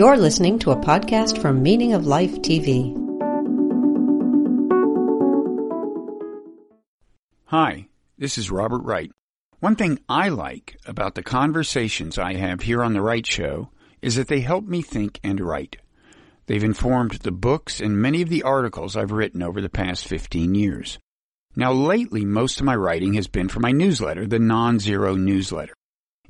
You're listening to a podcast from Meaning of Life TV. Hi, this is Robert Wright. One thing I like about the conversations I have here on The Wright Show is that they help me think and write. They've informed the books and many of the articles I've written over the past 15 years. Now lately, most of my writing has been for my newsletter, the Non-Zero newsletter.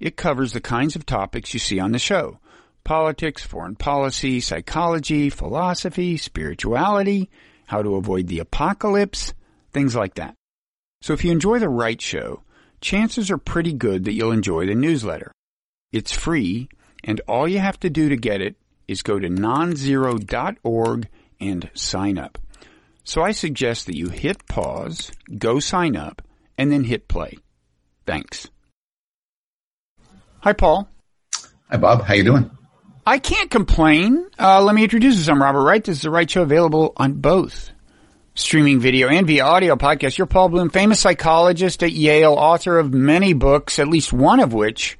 It covers the kinds of topics you see on the show. Politics, foreign policy, psychology, philosophy, spirituality, how to avoid the apocalypse, things like that. So if you enjoy the Wright Show, chances are pretty good that you'll enjoy the newsletter. It's free, and all you have to do to get it is go to nonzero.org and sign up. So I suggest that you hit pause, go sign up, and then hit play. Thanks. Hi, Paul. Hi, Bob. How you doing? I can't complain. Uh, let me introduce you. I'm Robert Wright. This is the Wright Show available on both streaming video and via audio podcast. You're Paul Bloom, famous psychologist at Yale, author of many books, at least one of which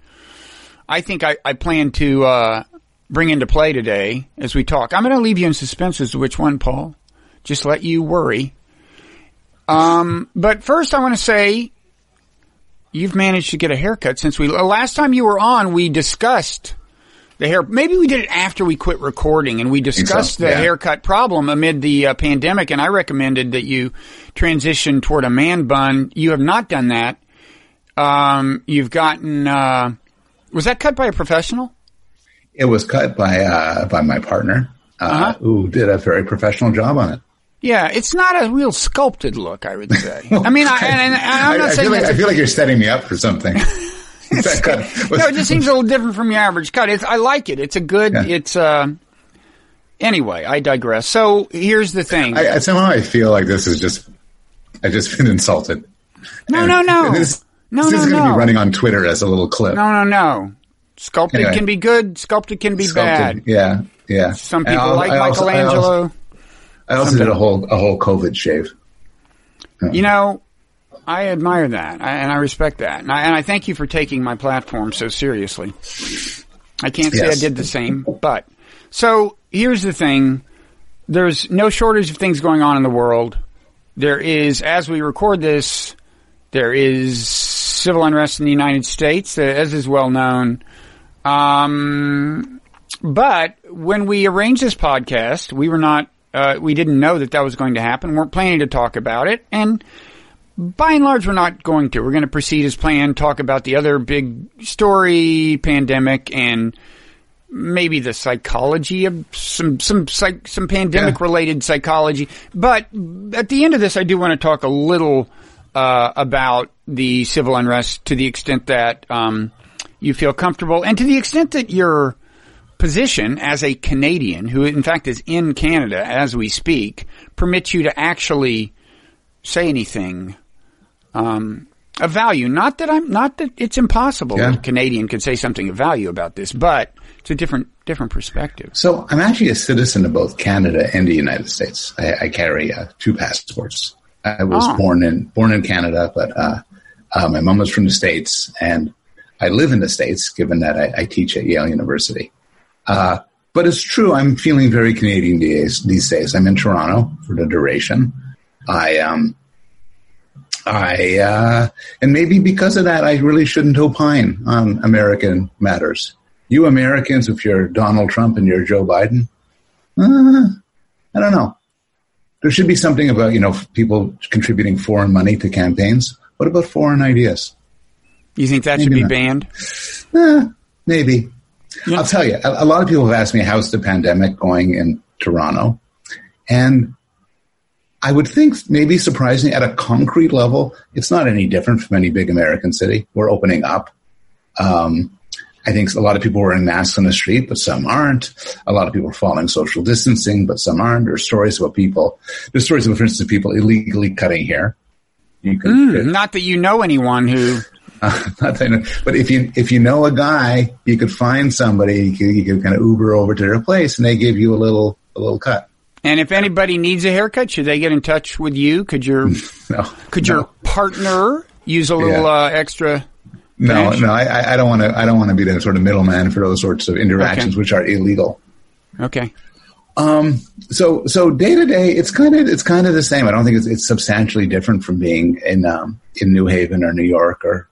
I think I, I plan to uh, bring into play today as we talk. I'm going to leave you in suspense as to which one, Paul. Just let you worry. Um, but first, I want to say you've managed to get a haircut since we last time you were on. We discussed the hair. Maybe we did it after we quit recording, and we discussed so, the yeah. haircut problem amid the uh, pandemic. And I recommended that you transition toward a man bun. You have not done that. Um, you've gotten. Uh, was that cut by a professional? It was cut by uh, by my partner, uh, Uh-huh. who did a very professional job on it. Yeah, it's not a real sculpted look, I would say. I mean, I, I'm not I, I saying feel like, I feel like you're setting me up for something. that cut no, it just seems a little different from your average cut. It's, I like it. It's a good. Yeah. It's uh. Anyway, I digress. So here's the thing. I, I, somehow I feel like this is just I just been insulted. no, And- no, no, This, no, this no, is going to no. be running on Twitter as a little clip. no, no, no. Sculpted Anyway. can be good. Sculpted can be Sculpted. bad. Yeah, yeah. Some people I'll- like I also- I also- Michelangelo. I also did a whole a whole COVID shave. You know, I admire that, and I respect that, and I, and I thank you for taking my platform so seriously. I can't say I did the same, but so here's the thing: there's no shortage of things going on in the world. There is, as we record this, there is civil unrest in the United States, uh, as is well known. Um, but when we arranged this podcast, we were not, uh, we didn't know that that was going to happen. We weren't planning to talk about it. And by and large, we're not going to. We're going to proceed as planned, talk about the other big story, pandemic, and maybe the psychology of some, some, psych, some pandemic related psychology. But at the end of this, I do want to talk a little, uh, about the civil unrest to the extent that, um, you feel comfortable and to the extent that your position as a Canadian who in fact is in Canada as we speak permits you to actually say anything um, of value. Not that I'm not that it's impossible Yeah. that a Canadian could say something of value about this, but it's a different different perspective. So I'm actually a citizen of both Canada and the United States. I, I carry uh, two passports. I was Oh. born in born in Canada, but uh, uh, my mom was from the states, and I live in the states. Given that I, I teach at Yale University, uh, but it's true. I'm feeling very Canadian these, these days. I'm in Toronto for the duration. I um, I uh, and maybe because of that, I really shouldn't opine on American matters. You Americans, if you're Donald Trump and you're Joe Biden, uh, I don't know. There should be something about you know people contributing foreign money to campaigns. What about foreign ideas? You think that should be not. banned? Eh, maybe. I'll tell you. A, a lot of people have asked me how's the pandemic going in Toronto, and I would think maybe surprisingly at a concrete level, it's not any different from any big American city. We're opening up. Um, I think a lot of people are wearing masks on the street, but some aren't. A lot of people are following social distancing, but some aren't. There's stories about people. There's stories about, for instance, people illegally cutting hair. You can, Hmm, Not that you know anyone who. not that I know, but if you if you know a guy, you could find somebody. You could, you could kind of Uber over to their place, and they give you a little a little cut. And if anybody needs a haircut, should they get in touch with you? Could your No, could no. your partner use a little Yeah. uh, extra? No, no, I, I- I don't want to. I don't want to be the sort of middleman for those sorts of interactions, Okay. which are illegal. Okay. Um, so so day to day, it's kind of it's kind of the same. I don't think it's, it's substantially different from being in um, in New Haven or New York or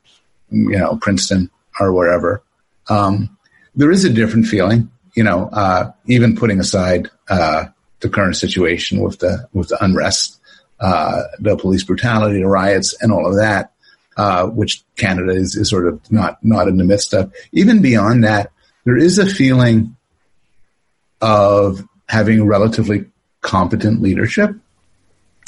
you know Princeton or wherever. Um, there is a different feeling, you know. Uh, even putting aside uh, the current situation with the with the unrest, uh, the police brutality, the riots, and all of that, uh, which Canada is, is sort of not not in the midst of. Even beyond that, there is a feeling of having relatively competent leadership.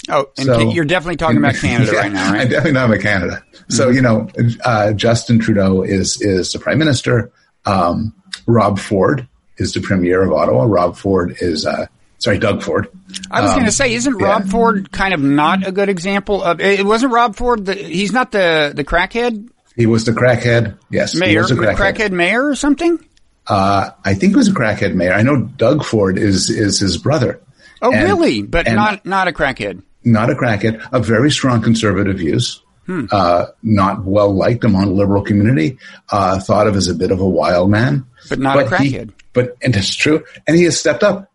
Oh, and So- you're definitely talking about Canada Yeah, right now, I'm right? definitely talking about Canada. So Mm-hmm. you know, uh, Justin Trudeau is is the prime minister. Um, Rob Ford is the premier of Ottawa. Rob Ford is uh, sorry, Doug Ford. I was Um, going to say, isn't yeah. Rob Ford kind of not a good example of? It wasn't Rob Ford. The, he's not the the crackhead He was the crackhead. Yes, he mayor, was a crackhead. crackhead mayor or something. Uh, I think he was a crackhead mayor. I know Doug Ford is is his brother. Oh, And- really? But not not a crackhead. not a crackhead, A very strong conservative views, Hmm. uh, not well liked among the liberal community, uh, thought of as a bit of a wild man. But not a he- crackhead. but, and it's true. And he has stepped up.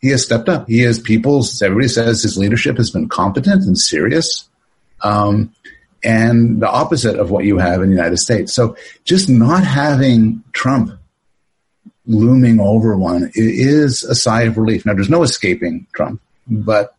He has stepped up. He has people, everybody says his leadership has been competent and serious. Um, and the opposite of what you have in the United States. So just not having Trump looming over one is a sigh of relief. Now, there's no escaping Trump, but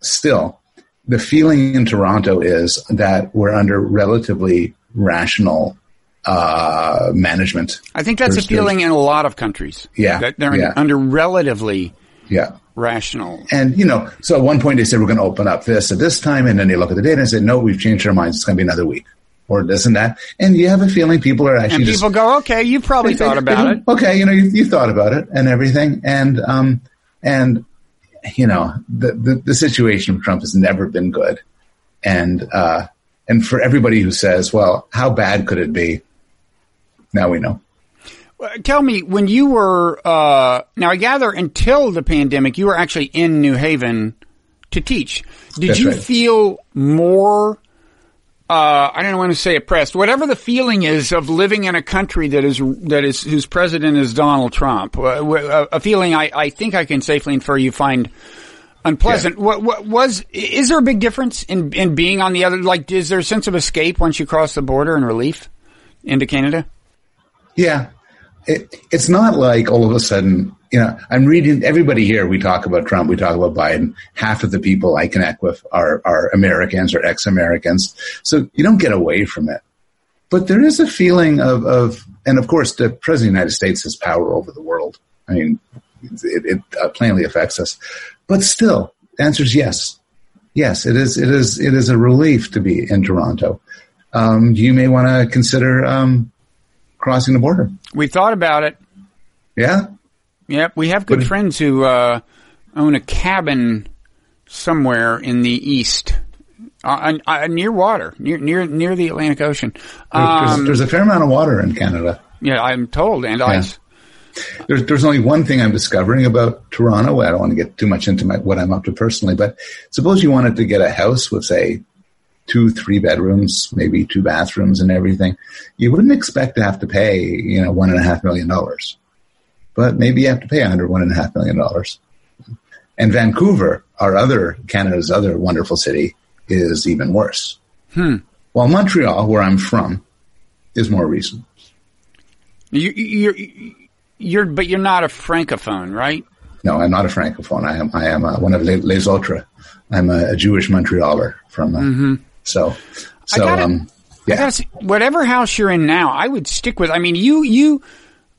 still, the feeling in Toronto is that we're under relatively rational uh, management. I think that's There's- a feeling in a lot of countries. Yeah, that they're yeah. under relatively Yeah. rational. And, you know, so at one point they said we're going to open up this at this time, and then they look at the data and say, no, we've changed our minds. It's going to be another week or this and that. And you have a feeling people are actually And just people go, okay, you probably They- thought they- about they- it. Okay, you know, you, you thought about it and everything, and um, and you know, the, the the situation with Trump has never been good, and uh, and for everybody who says, well, how bad could it be? Now we know. Uh, Tell me, when you were, uh, now I gather until the pandemic, you were actually in New Haven to teach. Did That's you right. feel more, uh, I don't want to say oppressed, whatever the feeling is of living in a country that is, that is, whose president is Donald Trump, a, w- a, a feeling I, I think I can safely infer you find unpleasant. What, what was, is there a big difference in, in being on the other, like, is there a sense of escape once you cross the border and relief into Canada? Yeah. It, it's not like all of a sudden, you know, I'm reading everybody here. We talk about Trump. We talk about Biden. Half of the people I connect with are, are Americans or ex-Americans. So you don't get away from it. But there is a feeling of, of and of course, the president of the United States has power over the world. I mean, it, it uh, plainly affects us. But still, the answer is yes. Yes, it is, it is, it is a relief to be in Toronto. Um, you may want to consider, um, crossing the border. We thought about it. Yeah. Yep, we have good But- friends who uh, own a cabin somewhere in the east, uh, uh, near water, near near near the Atlantic Ocean. There's, Um, there's a fair amount of water in Canada. yeah, I'm told, and ice. There's, there's only one thing I'm discovering about Toronto. I don't want to get too much into my, what I'm up to personally, but suppose you wanted to get a house with, say, two, three bedrooms, maybe two bathrooms and everything. You wouldn't expect to have to pay, you know, one and a half million dollars. But maybe you have to pay under one and a half million dollars. And Vancouver, our other, Canada's other wonderful city, is even worse. While Montreal, where I'm from, is more reasonable. You, you're you're, but you're not a francophone, right? No, I'm not a francophone. I am I am uh, one of les, les autres. I'm a, a Jewish Montrealer from. Uh, So, so gotta- um, I yeah. gotta say, whatever house you're in now, I would stick with. I mean, you you.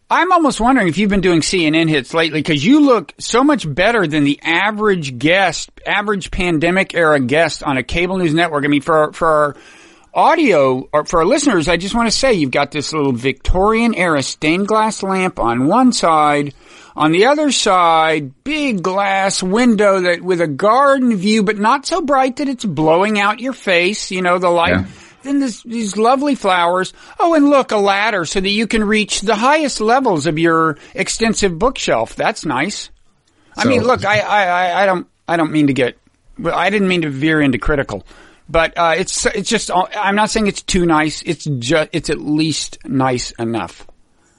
I'm almost wondering if you've been doing CNN hits lately because you look so much better than the average guest, average pandemic era guest on a cable news network. I mean, for for our audio or for our listeners, I just want to say you've got this little Victorian era stained glass lamp on one side. On the other side, big glass window that with a garden view, but not so bright that it's blowing out your face. You know, the light. Yeah. Then this, these lovely flowers. Oh, and look, a ladder so that you can reach the highest levels of your extensive bookshelf. That's nice. I mean, look, I, I, I- I don't, I don't mean to get, well, I didn't mean to veer into critical, but uh, it's, it's just. I'm not saying it's too nice. It's just, it's at least nice enough.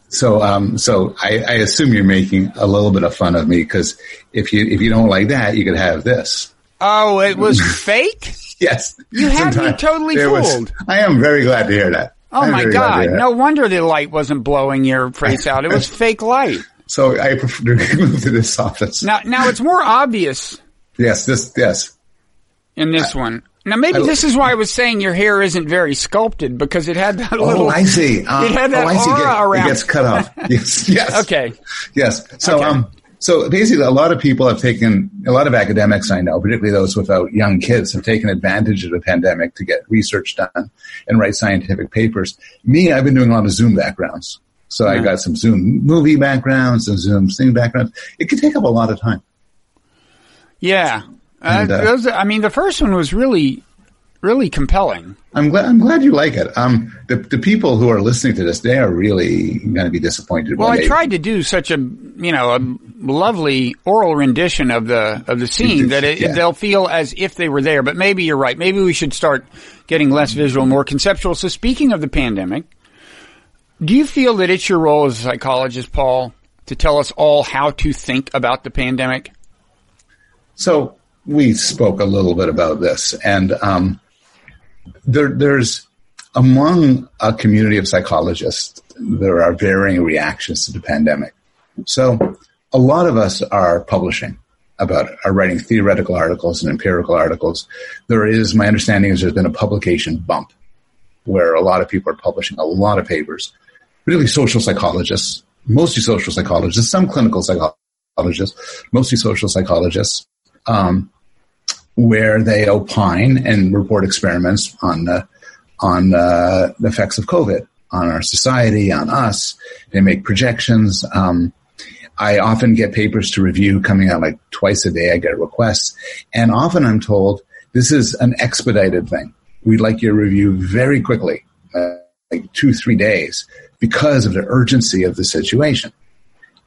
So, um, so I, I assume you're making a little bit of fun of me because if you if you don't like that, you could have this. Oh, it was fake. Yes, You had me Sometimes totally there was- fooled. I am very glad to hear that. Oh I'm my very glad to God! No wonder the light wasn't blowing your face out. It was fake light. So I prefer to move to this office. Now, now it's more obvious Yes, this yes. in this one. Now, maybe this is why I was saying your hair isn't very sculpted because it had that little. Oh, I see. Uh, it had that oh, I see. Get- around. It gets cut off. Yes, yes. Okay. Yes. So, Okay. um, so basically, a lot of people have taken, a lot of academics I know, particularly those without young kids, have taken advantage of the pandemic to get research done and write scientific papers. Me, I've been doing a lot of Zoom backgrounds. So I got some Zoom movie backgrounds and Zoom thing backgrounds. It could take up a lot of time. Yeah. Uh, And, uh, those, I mean, the first one was really, really compelling. I'm glad. I'm glad you like it. Um, the the people who are listening to this, they are really going to be disappointed. Well, I they- tried to do such a, you know, a lovely oral rendition of the of the scene that it, Yeah. they'll feel as if they were there. But maybe you're right. Maybe we should start getting less visual, more conceptual. So, speaking of the pandemic, do you feel that it's your role as a psychologist, Paul, to tell us all how to think about the pandemic? So we spoke a little bit about this, and um, there, there's among a community of psychologists, there are varying reactions to the pandemic. So a lot of us are publishing about it, are writing theoretical articles and empirical articles. There is, my understanding is there's been a publication bump where a lot of people are publishing a lot of papers, really social psychologists, mostly social psychologists, some clinical psychologists, mostly social psychologists, um, where they opine and report experiments on the on uh, the effects of COVID on our society, on us. They make projections. Um, I often get papers to review coming out like twice a day. I get requests, and often I'm told this is an expedited thing. We'd like your review very quickly, uh, like two three days, because of the urgency of the situation.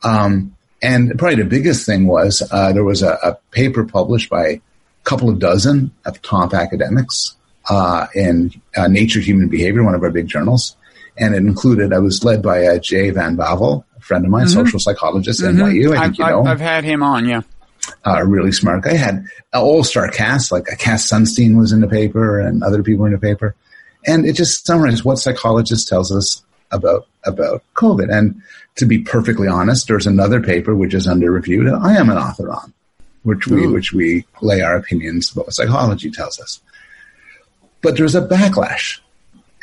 Um, and probably the biggest thing was uh, there was a, a paper published by couple of dozen of top academics uh, in uh, Nature Human Behavior, one of our big journals. And it included, I was led by uh, Jay Van Bavel, a friend of mine, social psychologist at NYU. I I've, think you know I've had him on, yeah. uh, a really smart guy. Had an all-star cast, like a Cass Sunstein was in the paper and other people in the paper. And it just summarized what psychologists tells us about, about COVID. And to be perfectly honest, there's another paper which is under review that I am an author on, which we, Ooh. which we lay our opinions about what psychology tells us. But there's a backlash.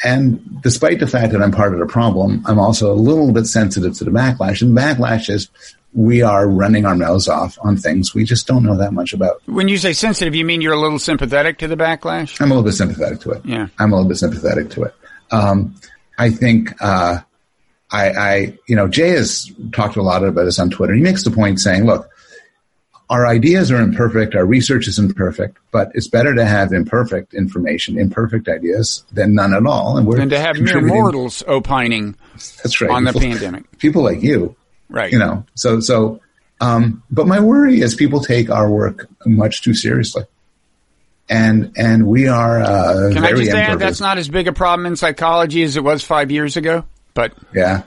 And despite the fact that I'm part of the problem, I'm also a little bit sensitive to the backlash. And backlash is we are running our mouths off on things we just don't know that much about. When you say sensitive, you mean you're a little sympathetic to the backlash? I'm a little bit sympathetic to it. Yeah. I'm a little bit sympathetic to it. Um, I think, uh, I, I, you know, Jay has talked a lot about this on Twitter. He makes the point saying, look, our ideas are imperfect, our research is imperfect, but it's better to have imperfect information, imperfect ideas than none at all. And we're And to have mere mortals opining That's right. on the pandemic. People like you, Right. you know, so, so, um, but my worry is people take our work much too seriously. And, and we are, uh, Can I just add that's not as big a problem in psychology as it was five years ago? But Yeah.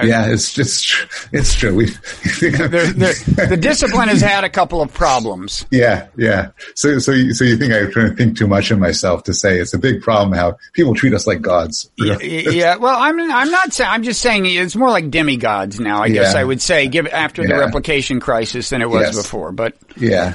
Yeah, it's just it's true. We the, the, the discipline has had a couple of problems. yeah, yeah. So so you, so you think I'm trying to think too much of myself to say it's a big problem how people treat us like gods. yeah, Yeah, well, I'm I'm not saying I'm just saying it's more like demigods now. I guess Yeah. I would say, give after the replication crisis than it was Yes. before. But Yeah.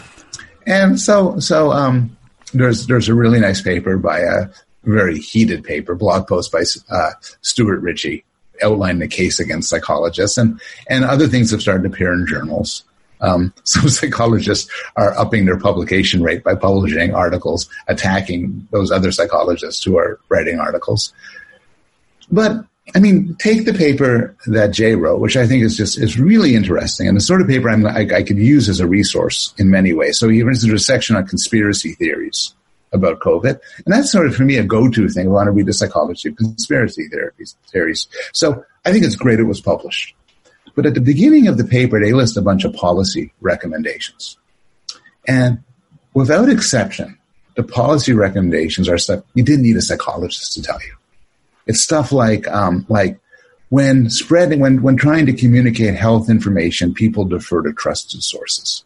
And so, so, um, there's, there's a really nice paper by a very heated paper, blog post by, uh, Stuart Ritchie outlining the case against psychologists and, and other things have started to appear in journals. Um, some psychologists are upping their publication rate by publishing articles attacking those other psychologists who are writing articles. But I mean, take the paper that Jay wrote, which I think is just is really interesting, and the sort of paper I, I could use as a resource in many ways. So, even there's a section on conspiracy theories about COVID, and that's sort of for me a go-to thing. I want to read the psychology of conspiracy theories. Theories. So, I think it's great it was published. But at the beginning of the paper, they list a bunch of policy recommendations, and without exception, the policy recommendations are stuff you didn't need a psychologist to tell you. It's stuff like um, like when spreading, when, when trying to communicate health information, people defer to trusted sources.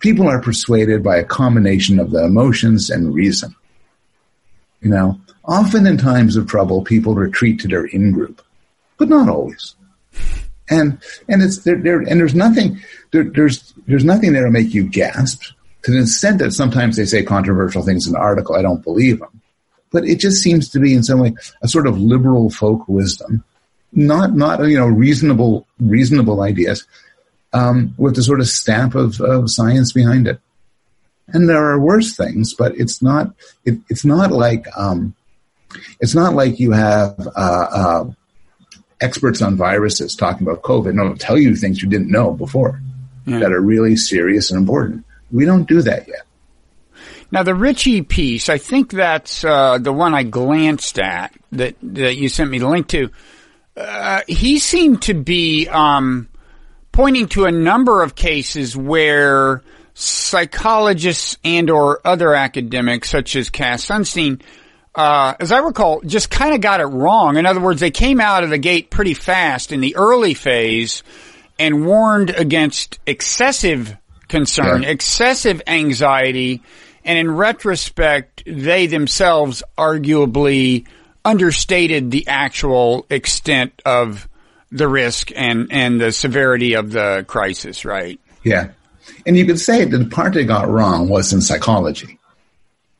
People are persuaded by a combination of the emotions and reason. You know, often in times of trouble, people retreat to their in group, but not always. And and it's there, there and there's nothing there, there's there's nothing there to make you gasp. To the extent that sometimes they say controversial things in the article, I don't believe them. But it just seems to be in some way a sort of liberal folk wisdom, not not you know reasonable reasonable ideas, um, with the sort of stamp of, of science behind it. And there are worse things, but it's not it, it's not like um, it's not like you have uh, uh, experts on viruses talking about COVID and they'll tell you things you didn't know before yeah. that are really serious and important. We don't do that yet. Now the Ritchie piece, I think that's uh, the one I glanced at that that you sent me the link to. Uh, he seemed to be um, pointing to a number of cases where psychologists and or other academics, such as Cass Sunstein, uh, as I recall, just kind of got it wrong. In other words, they came out of the gate pretty fast in the early phase and warned against excessive concern, yeah. excessive anxiety, and in retrospect, they themselves arguably understated the actual extent of the risk and, and the severity of the crisis, right? Yeah. And you could say that the part they got wrong was in psychology.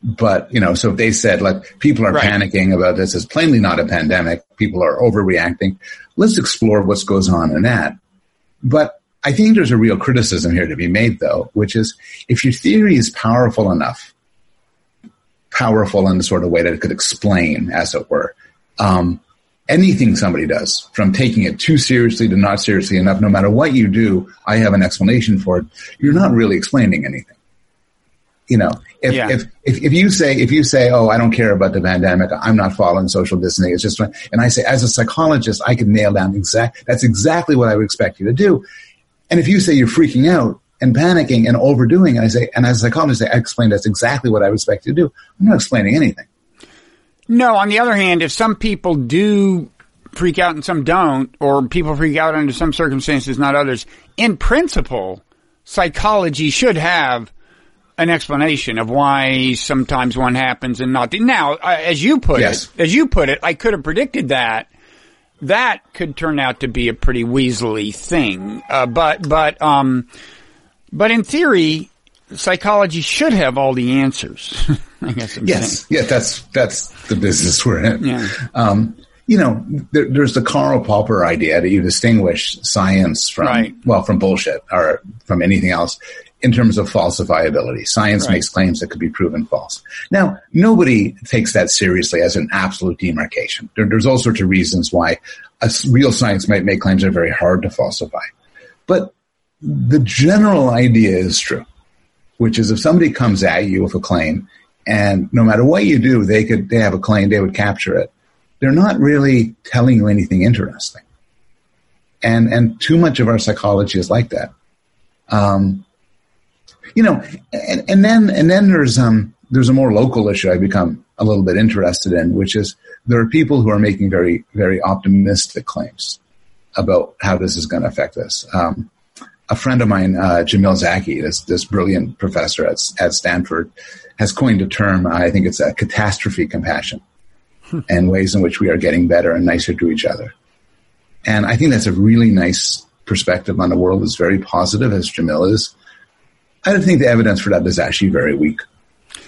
But, you know, so if they said, like, people are right. panicking about this, it's plainly not a pandemic, people are overreacting, let's explore what goes on in that. But I think there's a real criticism here to be made, though, which is if your theory is powerful enough, powerful in the sort of way that it could explain, as it were, um, anything somebody does, from taking it too seriously to not seriously enough, no matter what you do, I have an explanation for it. You're not really explaining anything. You know, if, yeah. if, if, if you say, if you say, oh, I don't care about the pandemic, I'm not following social distancing, it's just, and I say, as a psychologist, I can nail down exact, that's exactly what I would expect you to do. And if you say you're freaking out and panicking and overdoing, and I say, and as a psychologist, I explain that's exactly what I would expect you to do. I'm not explaining anything. No, on the other hand, if some people do freak out and some don't, or people freak out under some circumstances, not others, in principle, psychology should have an explanation of why sometimes one happens and not. The, now, as you put yes. it, as you put it, I could have predicted that. That could turn out to be a pretty weaselly thing, uh, but but um, but in theory, psychology should have all the answers. I guess. I'm yes, saying. yeah, that's that's the business we're in. Yeah. Um, you know, there, there's the Karl Popper idea that you distinguish science from right. well from bullshit or from anything else in terms of falsifiability. Science right. makes claims that could be proven false. Now, nobody takes that seriously as an absolute demarcation. There, there's all sorts of reasons why a real science might make claims that are very hard to falsify. But the general idea is true, which is if somebody comes at you with a claim and no matter what you do, they could, they have a claim, they would capture it. They're not really telling you anything interesting. And, and too much of our psychology is like that. Um, you know, and, and then and then there's um there's a more local issue I become a little bit interested in, which is there are people who are making very very optimistic claims about how this is going to affect us. Um, a friend of mine, uh, Jamil Zaki, this this brilliant professor at at Stanford, has coined a term. I think it's a catastrophe compassion, hmm. and ways in which we are getting better and nicer to each other. And I think that's a really nice perspective on the world. It's very positive, as Jamil is. I don't think the evidence for that is actually very weak.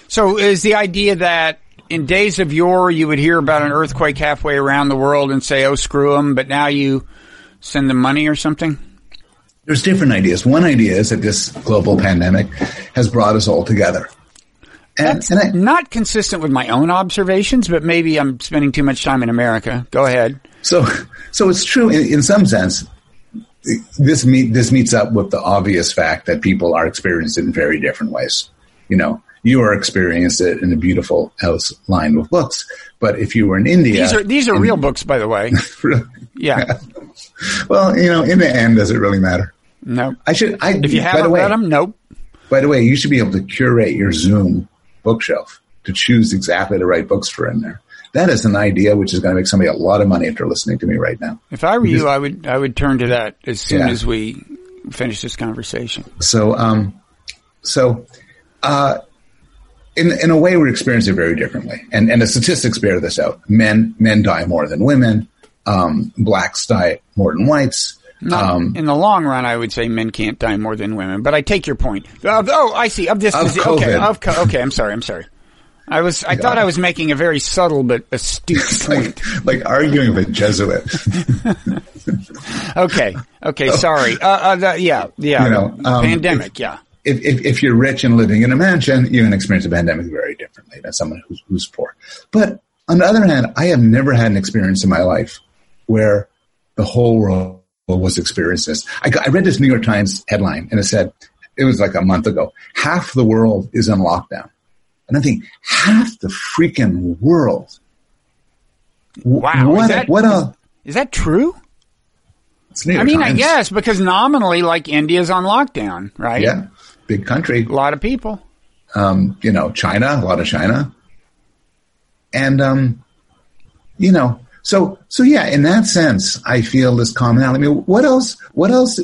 So, is the idea that in days of yore you would hear about an earthquake halfway around the world and say, "Oh, screw them," but now you send them money or something? There's different ideas. One idea is that this global pandemic has brought us all together. And, That's and I, not consistent with my own observations, but maybe I'm spending too much time in America. Go ahead. So, so it's true in, in some sense this meet this meets up with the obvious fact that people are experiencing it in very different ways. You know, you are experiencing it in a beautiful house lined with books, but if you were in India, these are these are real books, by the way. really? Yeah. well, you know, in the end, does it really matter? No. I should. I, if you haven't way, read them, nope. By the way, you should be able to curate your Zoom bookshelf to choose exactly the right books for in there. that is an idea which is going to make somebody a lot of money after listening to me right now. If I were you, I would I would turn to that as soon Yeah. as we finish this conversation. So, um, so, uh, in in a way, we're experiencing it very differently, and and the statistics bear this out. Men men die more than women. Um, blacks die more than whites. Not, Um, in the long run, I would say men can't die more than women, but I take your point. Oh, I see. Of this, Of disease- okay, COVID. of co- okay. I'm sorry. I'm sorry. I was. I thought I was making a very subtle but astute point. like arguing with a Jesuit. Okay. Okay. Sorry. Uh, uh, the, yeah. Yeah. You know, um, pandemic. yeah. if, if, if you're rich and living in a mansion, you can experience a pandemic very differently than someone who's, who's poor. But on the other hand, I have never had an experience in my life where the whole world was experiencing this. I, I read this New York Times headline and it said, it was like a month ago, half the world is in lockdown. And I think half the freaking world. Wow. What, is that, what a, is that true? I mean, I guess because nominally, like India's on lockdown, right? Yeah. Big country. A lot of people. um, you know, China, a lot of China. And, um, you know, so, so yeah, in that sense, I feel this commonality. I mean, what else, what else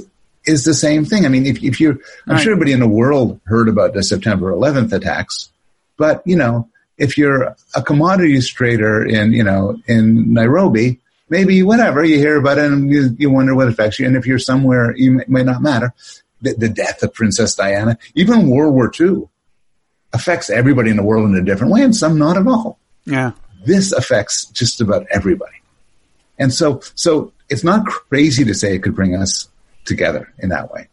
is the same thing? I mean, if, if you're, I'm Right. sure everybody in the world heard about the September 11th attacks, but, you know, if you're a commodities trader in, you know, in Nairobi, maybe whatever, you hear about it and you, you wonder what affects you. And if you're somewhere, you may, may not matter. The, the death of Princess Diana, even World War II, affects everybody in the world in a different way, and some not at all. Yeah. This affects just about everybody, and so so it's not crazy to say it could bring us together in that way.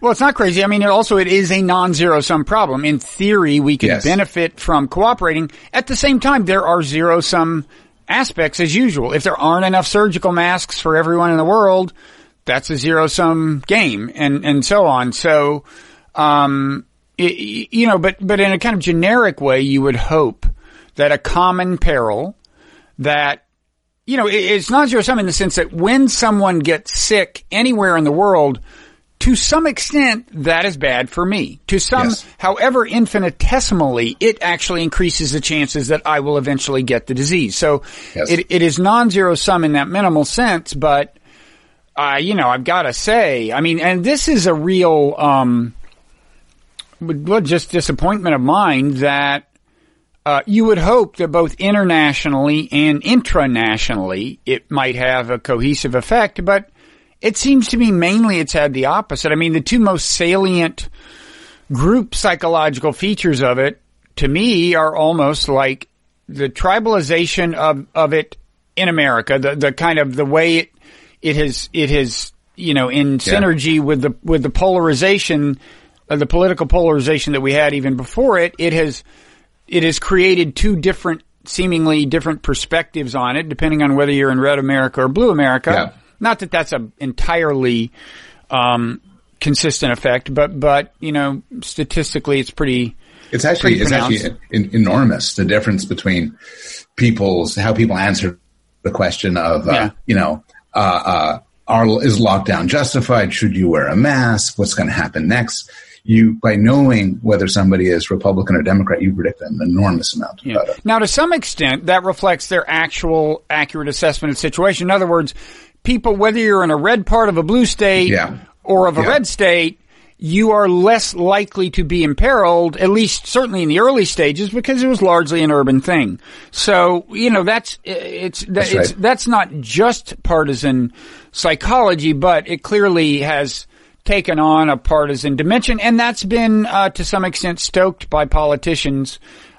Well, it's not crazy. I mean, it also it is a non-zero sum problem. In theory, we could Yes. benefit from cooperating. At the same time, there are zero sum aspects as usual. If there aren't enough surgical masks for everyone in the world, that's a zero sum game, and and so on. So, um, it, you know, but but in a kind of generic way, you would hope that a common peril that you know, it's not zero sum in the sense that when someone gets sick anywhere in the world, to some extent, that is bad for me. To some, Yes. however infinitesimally, it actually increases the chances that I will eventually get the disease. So Yes. it, it is non-zero sum in that minimal sense, but, uh, you know, I've got to say, I mean, and this is a real, um, well, just disappointment of mine that uh, you would hope that both internationally and intranationally it might have a cohesive effect, but it seems to me mainly it's had the opposite. I mean, the two most salient group psychological features of it to me are almost like the tribalization of, of it in America, the, the kind of the way it, it has, it has, you know, in synergy with the, with the polarization, uh, the political polarization that we had even before it, it has, it has created two different, seemingly different perspectives on it, depending on whether you're in red America or blue America. Yeah. Not that that's an entirely, um, consistent effect, but, but, you know, statistically it's pretty, It's actually Pretty it's actually enormous the difference between people's how people answer the question of uh, Yeah. you know uh, uh, are is lockdown justified? Should you wear a mask? What's going to happen next? You by knowing whether somebody is Republican or Democrat, you predict an enormous amount Yeah. about it. Now, to some extent, that reflects their actual accurate assessment of situation. In other words, people, whether you're in a red part of a blue state Yeah. or of a Yeah. red state, you are less likely to be imperiled, at least certainly in the early stages, because it was largely an urban thing. So, you know, that's, it's, That's it's, right. that's not just partisan psychology, but it clearly has taken on a partisan dimension, and that's been uh, to some extent stoked by politicians,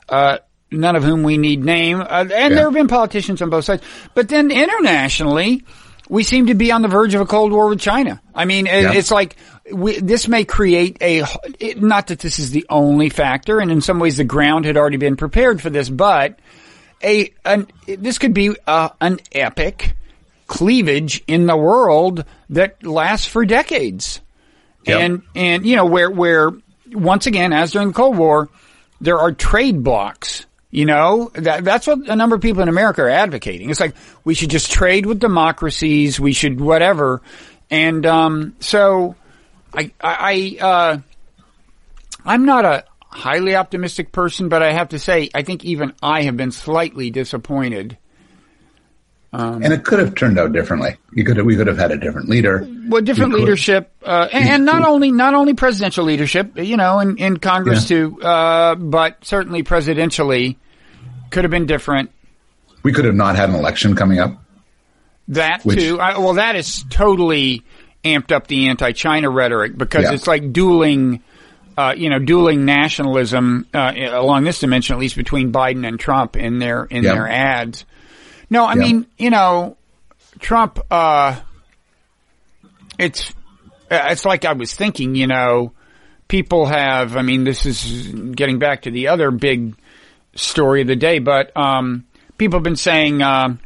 uh, none of whom we need name, uh, and there have been politicians on both sides. But then internationally, we seem to be on the verge of a cold war with China. I mean, Yeah. it's like we, this may create a it, not that this is the only factor, and in some ways the ground had already been prepared for this, but a an, this could be uh, an epic cleavage in the world that lasts for decades. And and you know where where once again as during the Cold War there are trade blocs. You know that that's what a number of people in America are advocating. It's like we should just trade with democracies. We should whatever. And um, so I, I uh, I'm not a highly optimistic person, but I have to say, I think even I have been slightly disappointed. Um, and it could have turned out differently. You could have, we could have had a different leader. Well, different we leadership, uh, and, and, not only not only presidential leadership, you know, in, in Congress yeah. too, uh, but certainly presidentially could have been different. We could have not had an election coming up. That which, too. I, well, that is totally amped up the anti-China rhetoric because yeah. it's like dueling uh, you know, dueling nationalism uh, along this dimension, at least between Biden and Trump in their in yep. their ads. No, I yep. mean, you know, Trump. Uh, it's it's like I was thinking. You know, people have. I mean, this is getting back to the other big story of the day, but um, people have been saying. Uh,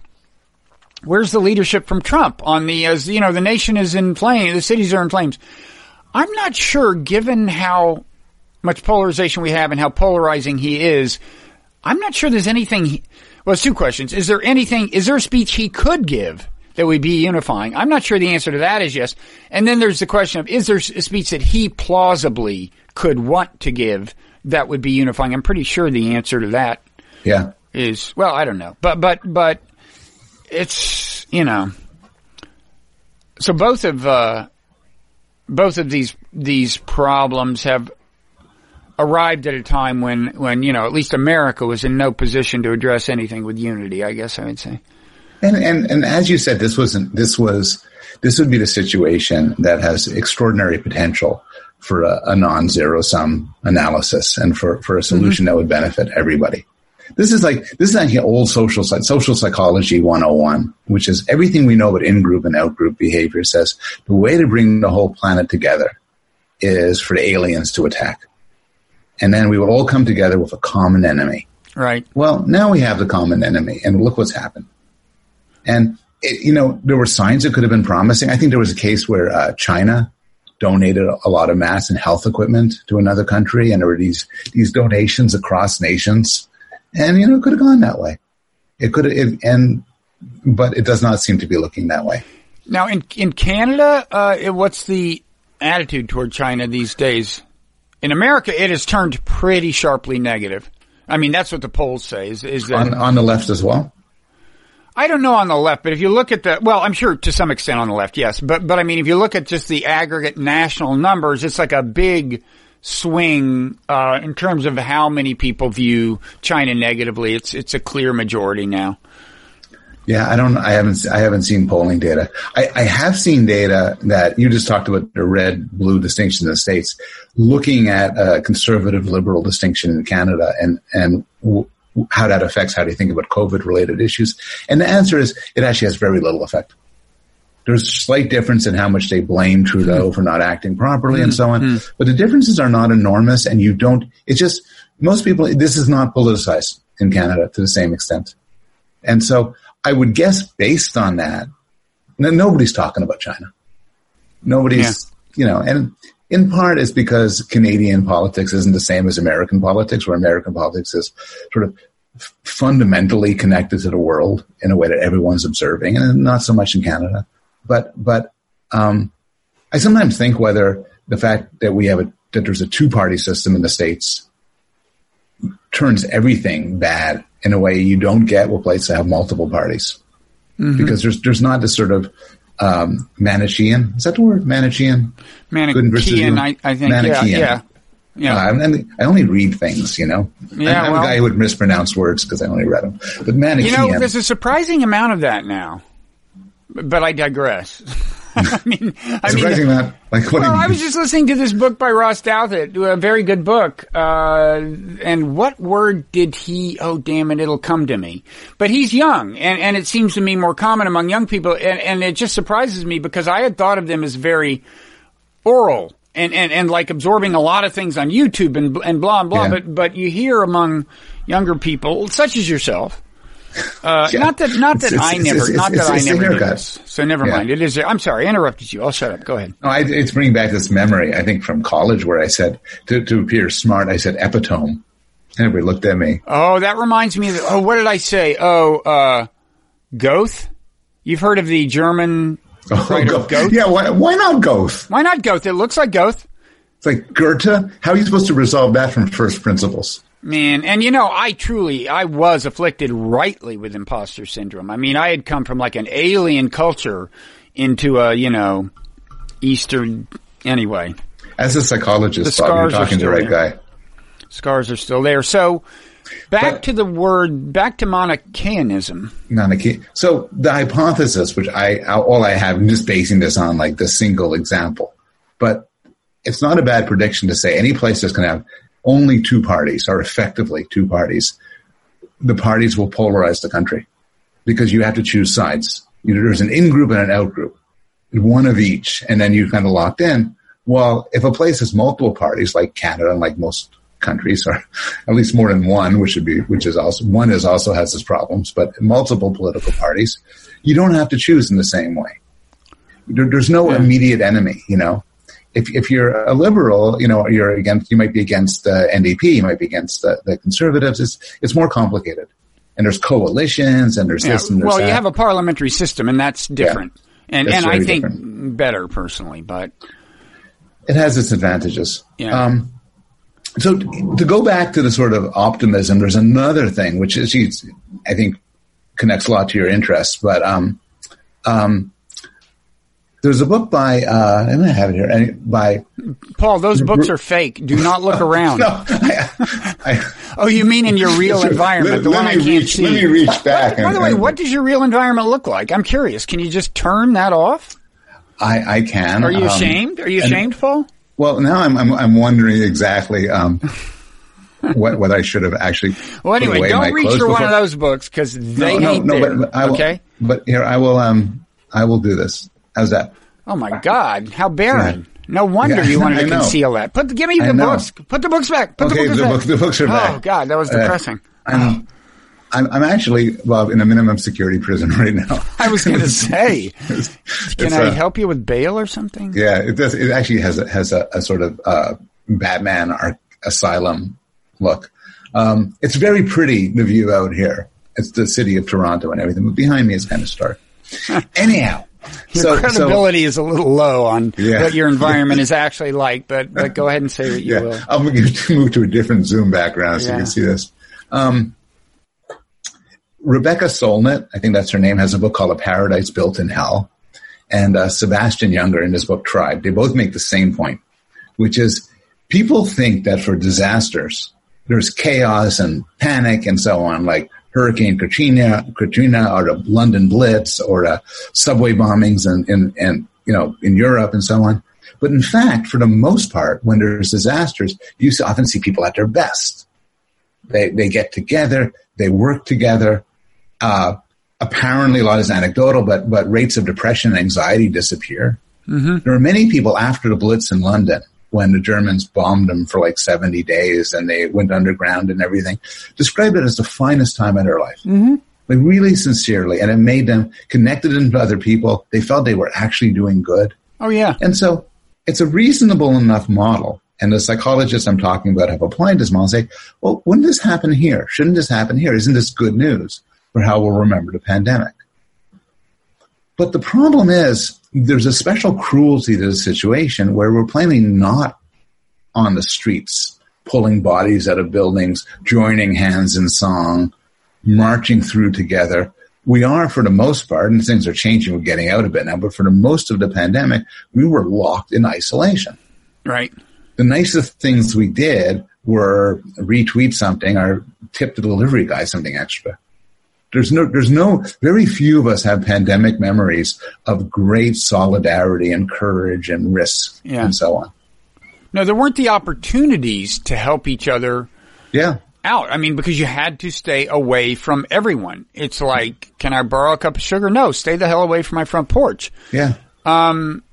where's the leadership from Trump on the, as you know, the nation is in flames, the cities are in flames. I'm not sure, given how much polarization we have and how polarizing he is, I'm not sure there's anything. Well, it's two questions. Is there anything? Is there a speech he could give that would be unifying? I'm not sure the answer to that is yes. And then there's the question of is there a speech that he plausibly could want to give that would be unifying? I'm pretty sure the answer to that. Yeah. Is well, I don't know, but but but it's you know. So both of uh, both of these these problems have arrived at a time when when you know at least America was in no position to address anything with unity. I guess I would say. And and and as you said, this wasn't this was this would be the situation that has extraordinary potential for a, a non-zero sum analysis and for for a solution mm-hmm. that would benefit everybody. This is like this is like old social social psychology 101, which is everything we know about in-group and out-group behavior says the way to bring the whole planet together is for the aliens to attack. And then we would all come together with a common enemy. Right. Well, now we have the common enemy and look what's happened. And it, you know, there were signs that could have been promising. I think there was a case where uh, China donated a lot of mass and health equipment to another country, and there were these these donations across nations and you know, it could have gone that way. It could have, and but it does not seem to be looking that way. Now, in in Canada, uh, what's the attitude toward China these days? In America, it has turned pretty sharply negative. I mean, that's what the polls say. Is, is that on, on the left as well? I don't know on the left, but if you look at the well, I'm sure to some extent on the left, yes. But but I mean, if you look at just the aggregate national numbers, it's like a big swing uh, in terms of how many people view China negatively. It's it's a clear majority now. Yeah, I don't. I haven't. I haven't seen polling data. I, I have seen data that you just talked about the red blue distinction in the states. Looking at a conservative liberal distinction in Canada and and w- how that affects how do you think about COVID related issues. And the answer is it actually has very little effect. There's a slight difference in how much they blame Trudeau mm-hmm. for not acting properly mm-hmm. and so on. Mm-hmm. But the differences are not enormous and you don't, it's just, most people, this is not politicized in Canada to the same extent. And so I would guess based on that, nobody's talking about China. Nobody's, yeah. you know, and in part it's because Canadian politics isn't the same as American politics, where American politics is sort of fundamentally connected to the world in a way that everyone's observing, and not so much in Canada. But but um, I sometimes think whether the fact that we have a that there's a two party system in the states turns everything bad in a way you don't get with places that have multiple parties mm-hmm. because there's there's not this sort of um, Manichean is that the word Manichean Manichean I, I think Manichean. yeah yeah yeah, uh, I only read things, you know. Yeah, I'm well, a guy who would mispronounce words because I only read them. But Manichean, you know, there's a surprising amount of that now. But I digress. I mean, I mean, that. Like, well, I was just listening to this book by Ross Douthat, a very good book. Uh, and what word did he? Oh, damn it! It'll come to me. But he's young, and and it seems to me more common among young people, and and it just surprises me because I had thought of them as very oral and and and like absorbing a lot of things on YouTube and and blah and blah. Yeah. But but you hear among younger people, such as yourself uh, yeah. Not that, not that it's, I it's, never, it's, not that I never did this. So never yeah. mind. It is. I'm sorry, I interrupted you. I'll shut up. Go ahead. No, I, it's bringing back this memory. I think from college where I said to, to appear smart, I said epitome. And everybody looked at me. Oh, that reminds me of. Oh, what did I say? Oh, uh, Goethe. You've heard of the German oh, writer Goethe. Goethe? Yeah. Why, why not Goethe? Why not Goethe? It looks like Goethe. It's like Goethe. How are you supposed to resolve that from first principles? Man, and you know, I truly, I was afflicted rightly with imposter syndrome. I mean, I had come from like an alien culture into a, you know, Eastern, anyway. As a psychologist, Bob, you're talking to the right there. guy. Scars are still there. So, back But- to the word, back to Manichaeanism. Not. So the hypothesis, which I all I have, I'm just basing this on like the single example, but it's not a bad prediction to say any place that's going to have only two parties or effectively two parties, the parties will polarize the country because you have to choose sides. You know, there's an in group and an out group, one of each, and then you're kind of locked in. Well, if a place has multiple parties, like Canada and like most countries, or at least more than one, which would be, which is also one is also has its problems, but multiple political parties, you don't have to choose in the same way. There, there's no immediate enemy, you know. If if you're a liberal, you know, you're against, you might be against the NDP, you might be against the, the conservatives. It's it's more complicated, and there's coalitions, and there's Yeah, this and there's well, that. you have a parliamentary system, and that's different. And That's and I think different. better personally, but it has its advantages. Yeah. Um, so to go back to the sort of optimism, there's another thing which is, I think, connects a lot to your interests. But um, um, there's a book by uh, I don't have it here by Paul, those books are fake. Do not look around. no, I, I, Oh, you mean in your real environment, Let- the let one I can't reach- see? let me reach back By and- the way, what does your real environment look like? I'm curious. Can you just turn that off? I, I can. Are you um, ashamed? Are you and- Paul? Well, now I'm I'm, I'm wondering exactly um, what what I should have actually. Well, anyway, don't reach for one of those books because they no, ain't no, there. but, but I will, okay. But here, I will. Um, I will do this. How's that? Oh my God! How barren. Yeah. No wonder Yeah, you wanted I to conceal that. Put give me the books. Put the books back. Put okay, the books the, back. book, the books are back. Oh God, that was Uh, depressing. I'm, I'm, I'm actually, Bob, in a minimum security prison right now. I was going to say, can It's, I uh, help you with bail or something? Yeah, it does. It actually has a, has a, a sort of uh, Batman ar- asylum look. Um, it's very pretty. The view out here. It's the city of Toronto and everything. But behind me is kind of stark. Anyhow, Your so, so credibility is a little low on Yeah. what your environment is actually like, but, but go ahead and say what you yeah, will. I'm going to move to a different Zoom background so you can see this. Um, Rebecca Solnit, I think that's her name, has a book called A Paradise Built in Hell. And uh, Sebastian Junger in his book Tribe, they both make the same point, which is people think that for disasters, there's chaos and panic and so on, like Hurricane Katrina, Katrina or the London Blitz or the subway bombings and, and, and, you know, in Europe and so on. But in fact, for the most part, when there's disasters, you often see people at their best. They, they get together, they work together. Uh, apparently a lot is anecdotal, but, but rates of depression and anxiety disappear. There are many people after the Blitz in London when the Germans bombed them for like 70 days and they went underground and everything, described it as the finest time of their life. Mm-hmm. Like really sincerely. And it made them connected into other people. They felt they were actually doing good. Oh yeah. And so it's a reasonable enough model. And the psychologists I'm talking about have applied this model and say, well, wouldn't this happen here? Shouldn't this happen here? Isn't this good news for how we'll remember the pandemic? But the problem is there's a special cruelty to the situation where we're plainly not on the streets pulling bodies out of buildings, joining hands in song, marching through together. We are, for the most part, and things are changing, we're getting out a bit now, but for the most of the pandemic, we were locked in isolation. Right. The nicest things we did were retweet something or tip the delivery guy something extra. There's no, there's no, very few of us have pandemic memories of great solidarity and courage and risk Yeah. and so on. No, there weren't the opportunities to help each other Yeah. out. I mean, because you had to stay away from everyone. It's like, can I borrow a cup of sugar? No, stay the hell away from my front porch. Yeah. Um,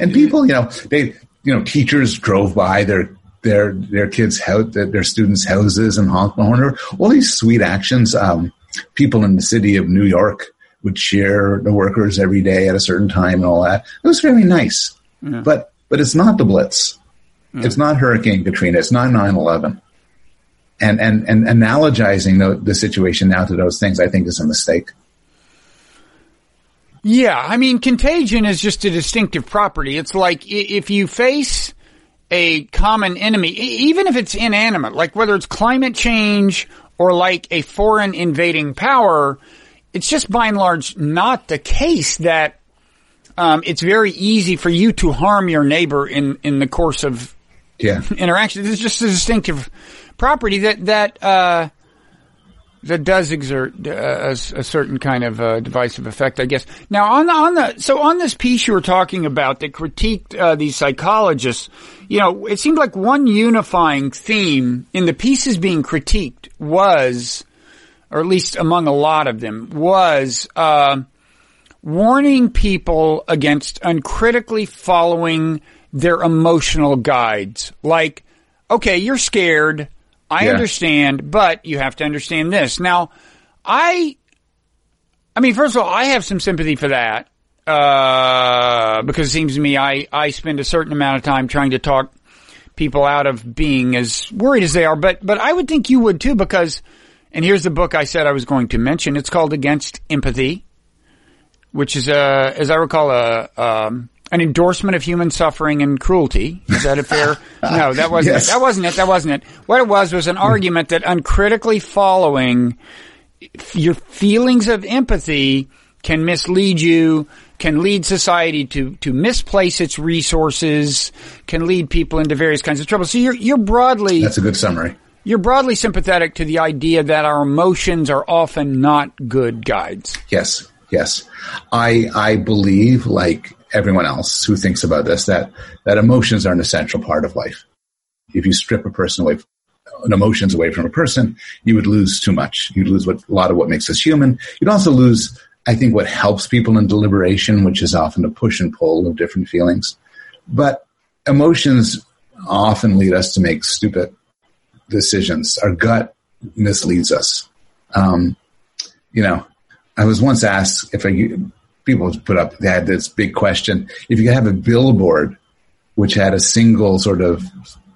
And people, you know, they, you know, teachers drove by their, their, their kids' house, their, students' houses and honked the horn. All these sweet actions. Um, people in the city of New York would cheer the workers every day at a certain time and all that. It was very nice. But, but it's not the Blitz. It's not Hurricane Katrina. It's not 9-11. And, and, and analogizing the, the situation now to those things, I think is a mistake. yeah, I mean, contagion is just a distinctive property. It's like if you face a common enemy, even if it's inanimate, like whether it's climate change or like a foreign invading power, it's just by and large not the case that um, it's very easy for you to harm your neighbor in, in the course of Yeah. interaction. This is just a distinctive property that that uh, that does exert uh, a, a certain kind of uh, divisive effect, I guess. Now, on the on the so on this piece you were talking about that critiqued uh, these psychologists, you know, it seemed like one unifying theme in the pieces being critiqued was, or at least among a lot of them, was. Uh, warning people against uncritically following their emotional guides. Like, okay, you're scared. I Yeah. understand, but you have to understand this. Now, I, I mean, first of all, I have some sympathy for that, uh, because it seems to me I, I spend a certain amount of time trying to talk people out of being as worried as they are, but, but I would think you would too because, and here's the book I said I was going to mention. It's called Against Empathy which is a, as I recall, a um, an endorsement of human suffering and cruelty. Is that a fair? no, that wasn't Yes. it. That wasn't it. That wasn't it. What it was was an hmm. argument that uncritically following your feelings of empathy can mislead you, can lead society to, to misplace its resources, can lead people into various kinds of trouble. So you're, you're broadly, That's a good summary. you're broadly sympathetic to the idea that our emotions are often not good guides. Yes, yes. I I believe, like everyone else who thinks about this, that that emotions are an essential part of life. If you strip a person away, an emotions away from a person, you would lose too much. You'd lose what a lot of what makes us human. You'd also lose, I think, what helps people in deliberation, which is often a push and pull of different feelings. But emotions often lead us to make stupid decisions. Our gut misleads us. Um, you know, I was once asked if I, people put up, they had this big question. If you could have a billboard which had a single sort of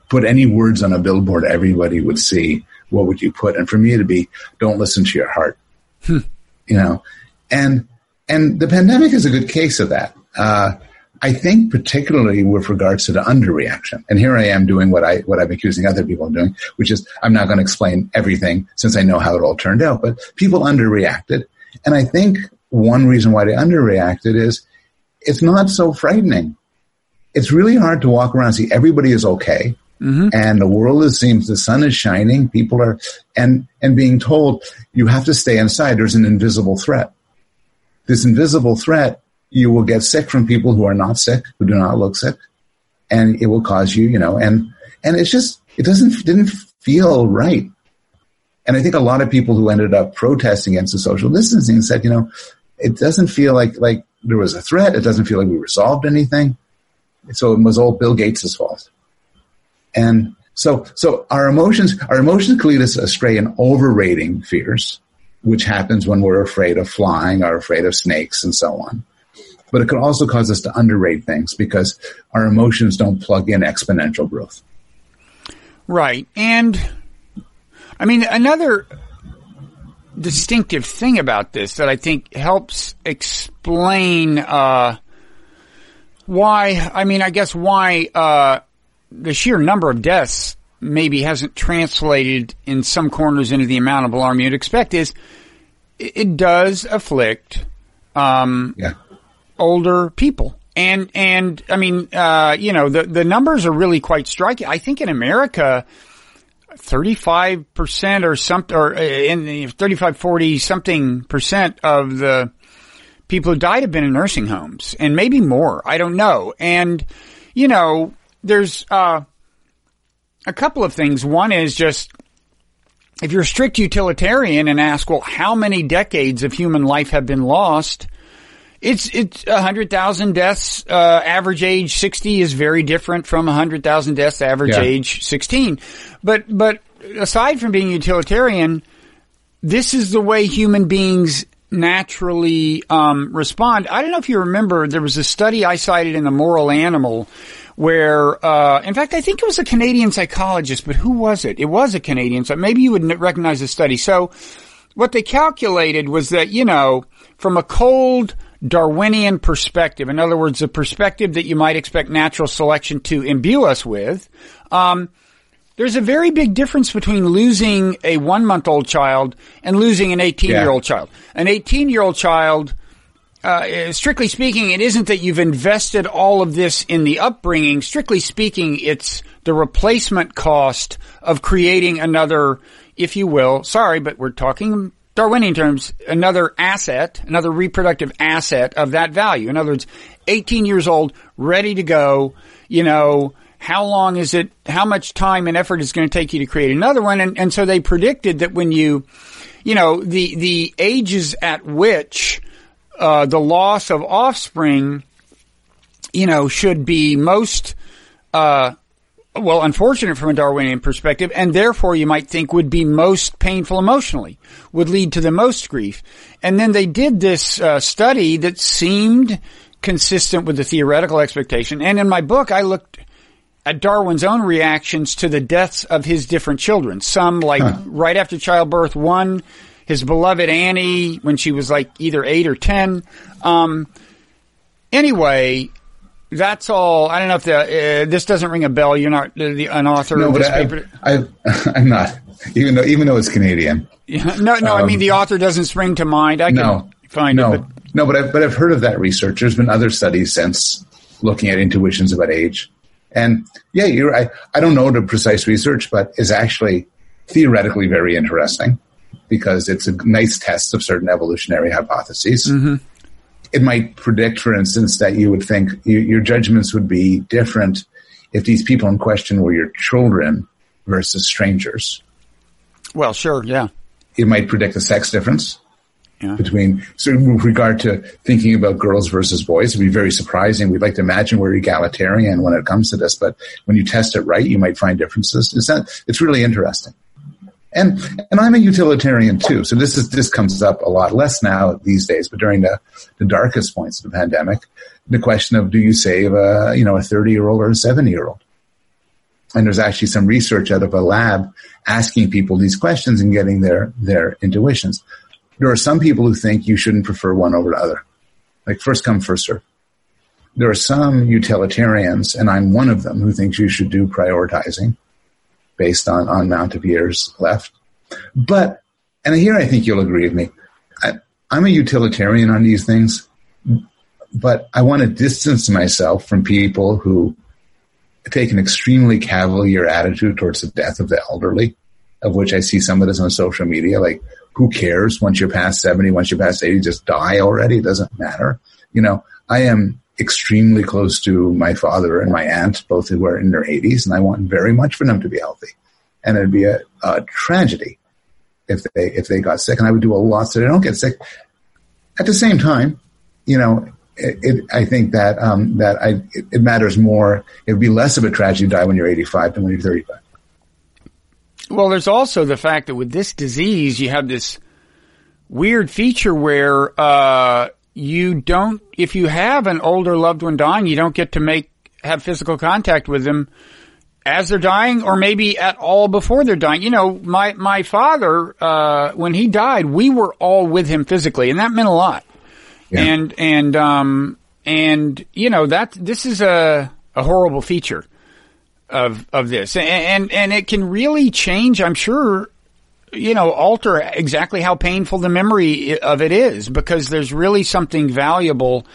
put any words on a billboard everybody would see, what would you put? And for me to be, don't listen to your heart. You know, and, and the pandemic is a good case of that. Uh, I think particularly with regards to the underreaction. And here I am doing what I, what I'm accusing other people of doing, which is I'm not going to explain everything since I know how it all turned out, but people underreacted. And I think one reason why they underreacted is it's not so frightening. It's really hard to walk around and see everybody is okay. Mm-hmm. And the world is, seems the sun is shining. People are, and, and being told you have to stay inside. There's an invisible threat. This invisible threat, you will get sick from people who are not sick, who do not look sick. And it will cause you, you know, and, and it's just, it doesn't, didn't feel right. And I think a lot of people who ended up protesting against the social distancing said, you know, it doesn't feel like, like there was a threat. It doesn't feel like we resolved anything. So it was all Bill Gates' fault. And so, so our emotions, our emotions can lead us astray in overrating fears, which happens when we're afraid of flying or afraid of snakes and so on. But it can also cause us to underrate things because our emotions don't plug in exponential growth. Right. And I mean, another distinctive thing about this that I think helps explain uh, why, I mean, I guess why uh, the sheer number of deaths maybe hasn't translated in some corners into the amount of alarm you'd expect is it, does afflict um, Yeah. older people. And, and, I mean, uh, you know, the, the numbers are really quite striking. I think in America, 35% or something, or uh, in the 35, 40 something percent of the people who died have been in nursing homes and maybe more. I don't know. And, you know, there's, uh, a couple of things. One is just, if you're a strict utilitarian and ask, well, how many decades of human life have been lost? It's it's a hundred thousand deaths. Uh, average age sixty is very different from a hundred thousand deaths. Average Yeah. age sixteen. But but aside from being utilitarian, this is the way human beings naturally um, respond. I don't know if you remember. There was a study I cited in the Moral Animal. Where, uh, in fact, I think it was a Canadian psychologist, but who was it? It was a Canadian, so maybe you would recognize the study. So, what they calculated was that, you know, from a cold Darwinian perspective, in other words, the perspective that you might expect natural selection to imbue us with, um, there's a very big difference between losing a one month old child and losing an 18 year old child. An 18 year old child, uh, strictly speaking, it isn't that you've invested all of this in the upbringing. Strictly speaking, it's the replacement cost of creating another, if you will, sorry, but we're talking Darwinian terms, another asset, another reproductive asset of that value. In other words, 18 years old, ready to go, you know, how long is it, how much time and effort is going to take you to create another one? And, and so they predicted that when you, you know, the, the ages at which, uh, the loss of offspring, you know, should be most, uh, well, unfortunate from a Darwinian perspective, and therefore you might think would be most painful emotionally, would lead to the most grief. And then they did this uh, study that seemed consistent with the theoretical expectation. And in my book, I looked at Darwin's own reactions to the deaths of his different children. Some like huh. right after childbirth, one, his beloved Annie when she was like either eight or ten. Um, anyway, that's all. I don't know if the, uh, this doesn't ring a bell. You're not the, an author no, of this I, paper. I, am not, even though even though it's Canadian. No, no. Um, I mean, the um, author doesn't spring to mind. I can no, find no, it. But. No, but I've, but I've heard of that research. There's been other studies since looking at intuitions about age. And yeah, you're right. I don't know the precise research, but is actually theoretically very interesting because it's a nice test of certain evolutionary hypotheses. Mm-hmm. It might predict, for instance, that you would think you, your judgments would be different if these people in question were your children versus strangers. Well, sure, yeah. It might predict a sex difference yeah. between so with regard to thinking about girls versus boys it'd be very surprising we'd like to imagine we're egalitarian when it comes to this but when you test it right you might find differences it's not, it's really interesting and and I'm a utilitarian too so this is this comes up a lot less now these days but during the the darkest points of the pandemic the question of do you save a you know a 30 year old or a 70 year old and there's actually some research out of a lab asking people these questions and getting their their intuitions. There are some people who think you shouldn't prefer one over the other, like first come, first serve. There are some utilitarians, and I'm one of them, who thinks you should do prioritizing based on, on amount of years left. But, and here I think you'll agree with me, I, I'm a utilitarian on these things, but I want to distance myself from people who take an extremely cavalier attitude towards the death of the elderly, of which I see some of this on social media. Like, who cares once you're past 70, once you're past 80, just die already. It doesn't matter. You know, I am extremely close to my father and my aunt, both who are in their 80s, and I want very much for them to be healthy. And it'd be a, a tragedy if they if they got sick, and I would do a lot so they don't get sick. At the same time, you know, it, it, I think that um, that I, it, it, matters more. It would be less of a tragedy to die when you're 85 than when you're 35. Well, there's also the fact that with this disease, you have this weird feature where uh, you don't, if you have an older loved one dying, you don't get to make have physical contact with them as they're dying, or maybe at all before they're dying. You know, my my father, uh, when he died, we were all with him physically, and that meant a lot. Yeah. And and um and you know that this is a a horrible feature of of this, and, and and it can really change. I'm sure, you know, alter exactly how painful the memory of it is because there's really something valuable.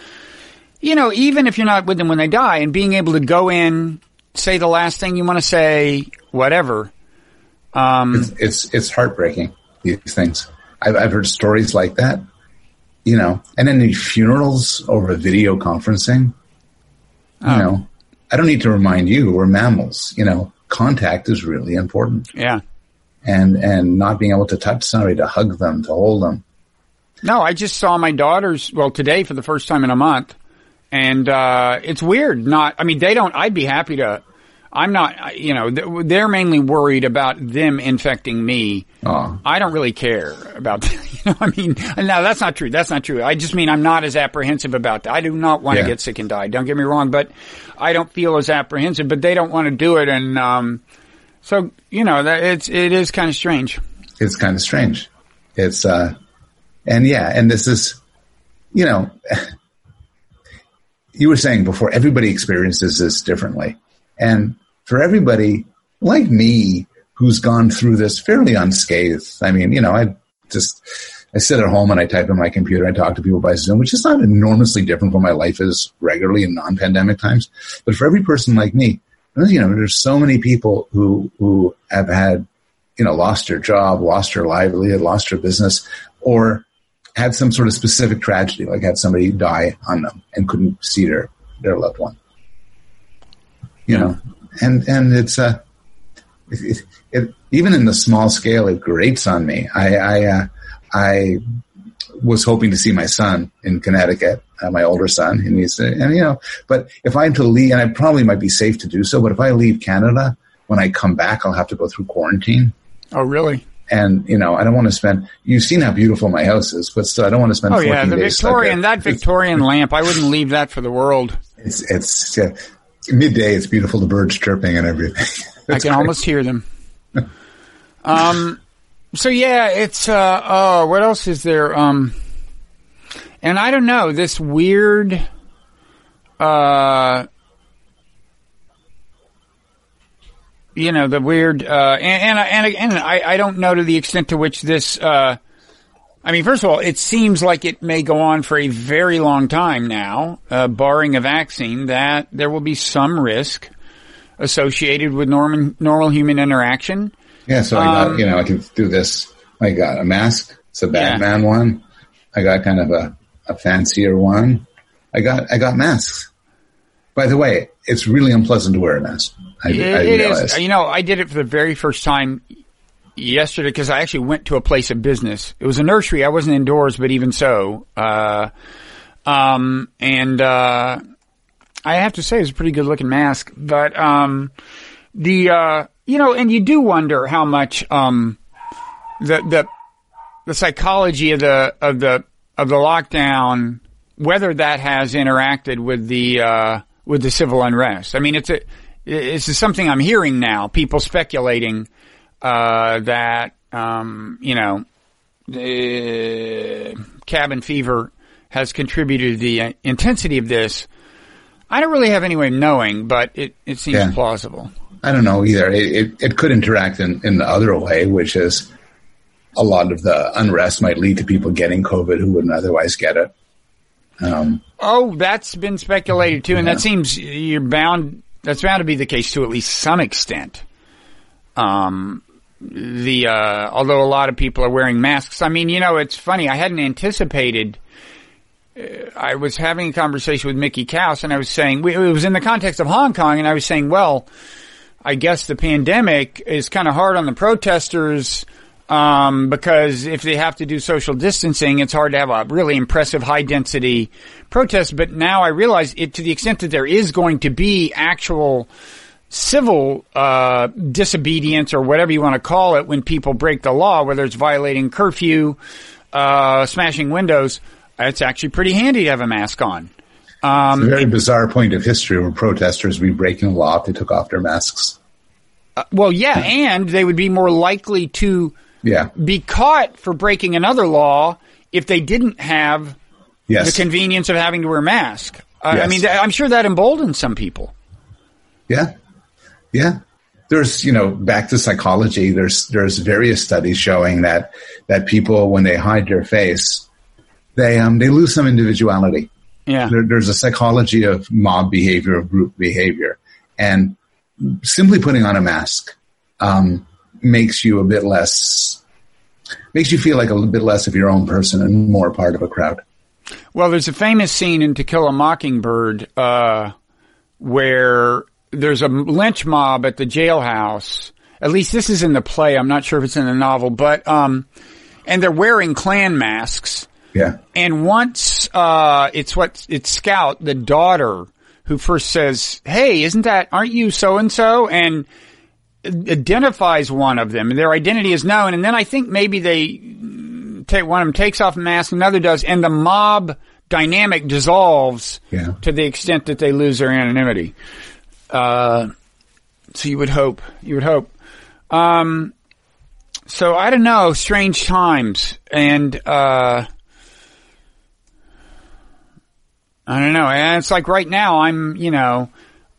You know, even if you're not with them when they die, and being able to go in, say the last thing you want to say, whatever. Um, it's, it's, it's heartbreaking. These things. I've I've heard stories like that. You know, and then the funerals over video conferencing. You um, know, I don't need to remind you, we're mammals. You know, contact is really important. Yeah. And, and not being able to touch somebody, to hug them, to hold them. No, I just saw my daughters, well, today for the first time in a month. And, uh, it's weird not, I mean, they don't, I'd be happy to, I'm not, you know, they're mainly worried about them infecting me. Oh. I don't really care about, you know, I mean, no, that's not true. That's not true. I just mean I'm not as apprehensive about that. I do not want yeah. to get sick and die. Don't get me wrong, but I don't feel as apprehensive, but they don't want to do it. And, um, so, you know, that it's, it is kind of strange. It's kind of strange. It's, uh, and yeah, and this is, you know, you were saying before, everybody experiences this differently. And for everybody like me, who's gone through this fairly unscathed, I mean, you know, I just, I sit at home and I type in my computer. I talk to people by Zoom, which is not enormously different from my life is regularly in non-pandemic times. But for every person like me, you know, there's so many people who who have had, you know, lost their job, lost their livelihood, lost their business, or had some sort of specific tragedy, like had somebody die on them and couldn't see their their loved one. You know, and and it's a. Uh, it, it, even in the small scale, it grates on me. I I, uh, I was hoping to see my son in Connecticut, uh, my older son, and he's and you know, but if I am to leave, and I probably might be safe to do so, but if I leave Canada, when I come back, I'll have to go through quarantine. Oh, really? And you know, I don't want to spend. You've seen how beautiful my house is, but still, I don't want to spend. Oh yeah, the Victorian, that Victorian lamp. I wouldn't leave that for the world. It's it's uh, midday. It's beautiful. The birds chirping and everything. I can almost hear them. um. So yeah, it's uh. Oh, what else is there? Um. And I don't know this weird. Uh. You know the weird, uh, and and and, I, I don't know to the extent to which this, uh, I mean, first of all, it seems like it may go on for a very long time now, uh, barring a vaccine, that there will be some risk associated with normal, normal human interaction. Yeah, so I got, um, you know, I can do this. I got a mask. It's a Batman yeah. one. I got kind of a, a fancier one. I got, I got masks. By the way, it's really unpleasant to wear a mask. I, it, I it is. You know, I did it for the very first time yesterday because I actually went to a place of business. It was a nursery. I wasn't indoors, but even so, uh, um, and, uh, I have to say it's a pretty good looking mask, but, um, the, uh, you know, and you do wonder how much, um, the, the, the psychology of the, of the, of the lockdown, whether that has interacted with the, uh, with the civil unrest. I mean, it's a, this is something I'm hearing now. People speculating uh, that um, you know, the cabin fever has contributed to the intensity of this. I don't really have any way of knowing, but it, it seems yeah. plausible. I don't know either. It, it, it, could interact in, in the other way, which is a lot of the unrest might lead to people getting COVID who wouldn't otherwise get it. Um, oh, that's been speculated too, and yeah. that seems you're bound. That's bound to be the case to at least some extent. Um, the uh, although a lot of people are wearing masks. I mean, you know, it's funny. I hadn't anticipated. Uh, I was having a conversation with Mickey Kaus, and I was saying it was in the context of Hong Kong, and I was saying, well, I guess the pandemic is kind of hard on the protesters. Um, because if they have to do social distancing, it's hard to have a really impressive high density protest. But now I realize it to the extent that there is going to be actual civil uh, disobedience or whatever you want to call it when people break the law, whether it's violating curfew, uh, smashing windows, it's actually pretty handy to have a mask on. Um, it's a very bizarre point of history where protesters would be breaking the law if they took off their masks. Uh, well, yeah, and they would be more likely to yeah. be caught for breaking another law if they didn't have yes. the convenience of having to wear a mask. Uh, yes. I mean, I'm sure that emboldens some people. Yeah, yeah. There's, you know, back to psychology, there's, there's various studies showing that, that people, when they hide their face, they, um, they lose some individuality. Yeah. There, there's a psychology of mob behavior, of group behavior. And simply putting on a mask, um, makes you a bit less, makes you feel like a little bit less of your own person and more part of a crowd. Well, there's a famous scene in To Kill a Mockingbird, uh, where there's a lynch mob at the jailhouse. At least this is in the play. I'm not sure if it's in the novel, but um, and they're wearing Klan masks. Yeah. And once uh, it's what it's Scout, the daughter, who first says, "Hey, isn't that? Aren't you so and so?" and identifies one of them, and their identity is known. And then I think maybe they take one of them takes off a mask, another does, and the mob dynamic dissolves yeah. to the extent that they lose their anonymity. Uh, so you would hope, you would hope. Um, so I don't know, strange times, and uh, I don't know. And it's like right now, I'm, you know,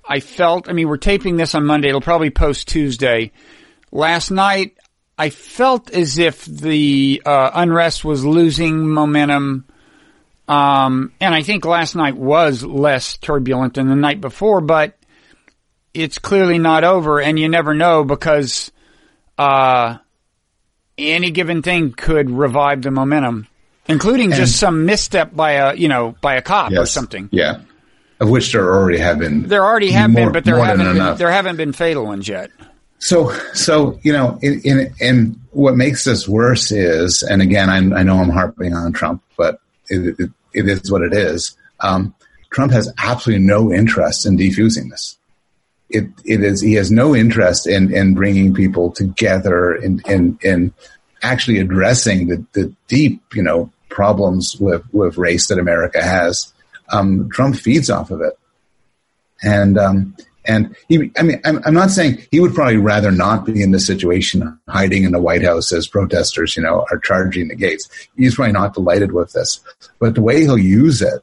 I felt, I mean, we're taping this on Monday. It'll probably post Tuesday. Last night, I felt as if the uh, unrest was losing momentum. Um, and I think last night was less turbulent than the night before, but it's clearly not over. And you never know because, uh, any given thing could revive the momentum, including and just some misstep by a, you know, by a cop yes, or something. Yeah. Of which there already have been. There already have more, been, but there haven't been, there haven't been fatal ones yet. So, so you know, in, in, in what makes this worse is, and again, I, I know I'm harping on Trump, but it, it, it is what it is. Um, Trump has absolutely no interest in defusing this. It, it is he has no interest in, in bringing people together in, in, in actually addressing the, the deep you know problems with, with race that America has. Um, Trump feeds off of it, and um, and he, I mean, I'm, I'm, not saying he would probably rather not be in this situation, hiding in the White House as protesters, you know, are charging the gates. He's probably not delighted with this, but the way he'll use it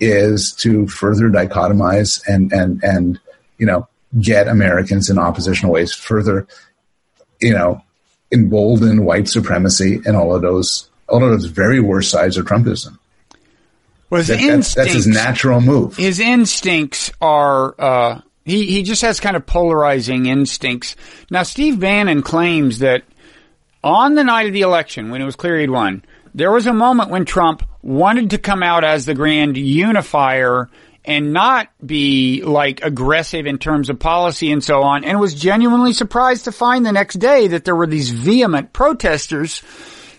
is to further dichotomize and, and, and, you know, get Americans in oppositional ways further, you know, embolden white supremacy and all of those, all of those very worst sides of Trumpism. Well, his that, instincts, that's, that's, his natural move. His instincts are, uh, he, he just has kind of polarizing instincts. Now, Steve Bannon claims that on the night of the election, when it was clear he'd won, there was a moment when Trump wanted to come out as the grand unifier and not be like aggressive in terms of policy and so on, and was genuinely surprised to find the next day that there were these vehement protesters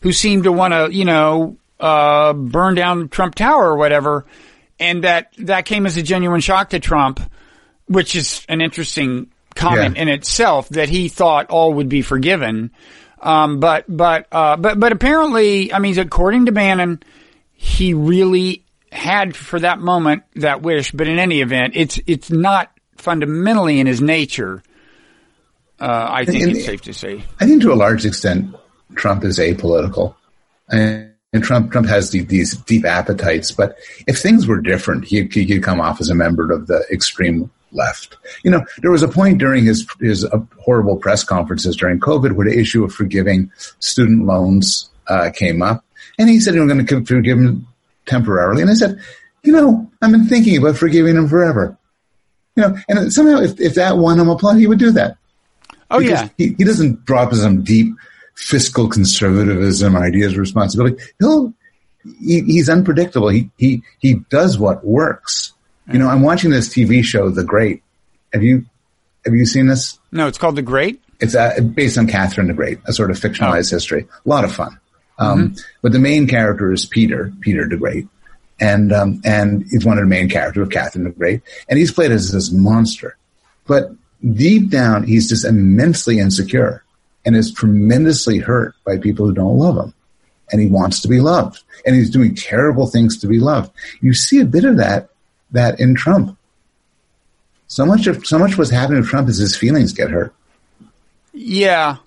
who seemed to want to, you know, uh, burn down Trump Tower or whatever, and that that came as a genuine shock to Trump which is an interesting comment yeah. in itself that he thought all would be forgiven. Um, but, but, uh, but, but apparently, I mean, according to Bannon, he really had for that moment that wish. But in any event, it's, it's not fundamentally in his nature. Uh, I think and, it's safe to say. I think to a large extent, Trump is apolitical. And, and Trump, Trump has the, these deep appetites, but if things were different, he, he could come off as a member of the extreme left. You know, there was a point during his his uh, horrible press conferences during COVID where the issue of forgiving student loans uh, came up, and he said he was going to forgive him temporarily. And I said, you know, I've been thinking about forgiving him forever. You know, and somehow if, if that won him a plot, he would do that. Oh because yeah, he, he doesn't drop some deep fiscal conservatism ideas of responsibility. He'll he, he's unpredictable. He he he does what works. You know, I'm watching this TV show, The Great. Have you have you seen this? No, it's called The Great. It's uh, based on Catherine the Great, a sort of fictionalized oh. history. A lot of fun. Um, mm-hmm. But the main character is Peter, Peter the Great, and um, and he's one of the main characters of Catherine the Great, and he's played as this monster. But deep down, he's just immensely insecure and is tremendously hurt by people who don't love him. And he wants to be loved, and he's doing terrible things to be loved. You see a bit of that that in Trump. So much of so much what's happening with Trump is his feelings get hurt. Yeah,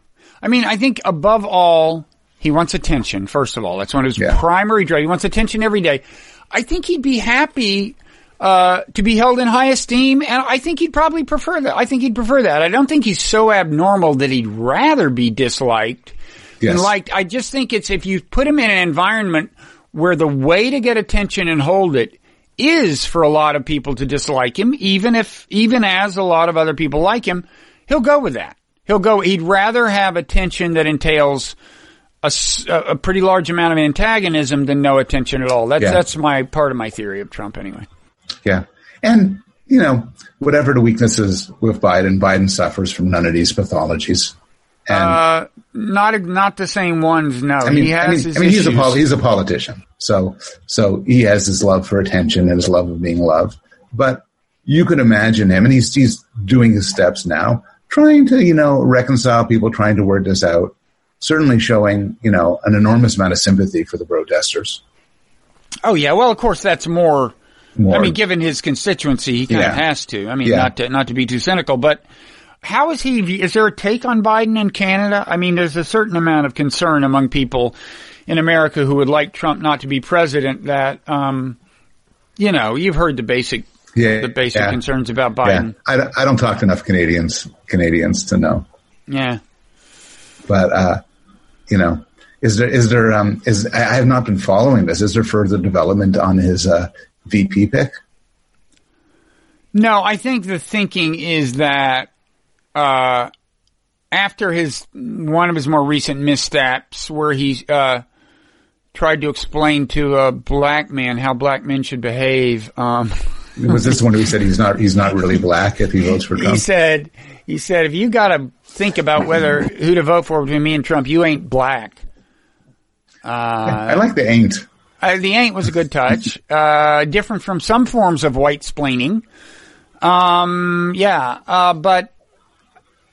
I mean, I think above all, he wants attention. First of all, that's one of his yeah. primary drive. He wants attention every day. I think he'd be happy uh, to be held in high esteem, and I think he'd probably prefer that. I think he'd prefer that. I don't think he's so abnormal that he'd rather be disliked yes. than liked. I just think it's if you put him in an environment where the way to get attention and hold it is for a lot of people to dislike him, even if, even as a lot of other people like him, he'll go with that. He'll go, he'd rather have attention that entails a, a pretty large amount of antagonism than no attention at all. That's, yeah. that's my part of my theory of Trump anyway. Yeah. And, you know, whatever the weaknesses with Biden, Biden suffers from none of these pathologies. And, uh, not not the same ones. No, I mean, he has I mean, I mean he's a he's a politician, so so he has his love for attention and his love of being loved. But you could imagine him, and he's he's doing his steps now, trying to you know reconcile people, trying to work this out. Certainly showing you know an enormous amount of sympathy for the protesters. Oh yeah, well of course that's more. more I mean, given his constituency, he kind yeah. of has to. I mean, yeah. not to not to be too cynical, but how is he? Is there a take on Biden in Canada? I mean, there's a certain amount of concern among people in America who would like Trump not to be president that, um, you know, you've heard the basic, Yeah, the basic yeah. concerns about Biden. I, don't- I don't talk to enough Canadians Canadians to know. Yeah. But uh, you know, is there is there um is I have not been following this. Is there further development on his uh, VP pick? No, I think the thinking is that uh, after his one of his more recent missteps, where he uh, tried to explain to a black man how black men should behave, um, Was this the one who said he's not he's not really black if he votes for Trump? he said he said if you got to think about whether who to vote for between me and Trump, you ain't black. I like the ain't. Uh, the ain't was a good touch. Uh, different from some forms of white splaining. Um, yeah, uh, but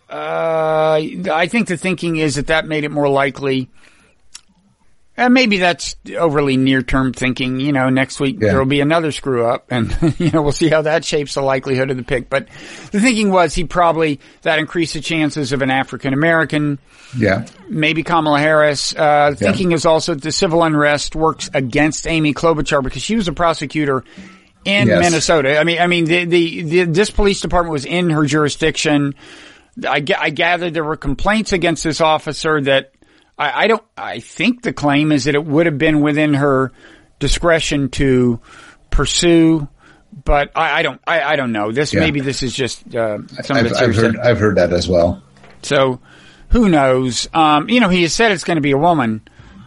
uh, I think the thinking is that that made it more likely. And maybe that's overly near-term thinking. You know, next week Yeah. there will be another screw up, and you know we'll see how that shapes the likelihood of the pick. But the thinking was he probably that increased the chances of an African American Yeah, maybe Kamala Harris. Uh, thinking is also that the civil unrest works against Amy Klobuchar because she was a prosecutor in Yes. Minnesota. I mean, I mean, the, the, the this police department was in her jurisdiction. I, I gathered there were complaints against this officer that I, I don't. I think the claim is that it would have been within her discretion to pursue. But I, I don't. I, I don't know. This Yeah. maybe this is just uh, some I've, it's I've heard I've heard that as well. So who knows? Um, you know, he has said it's going to be a woman.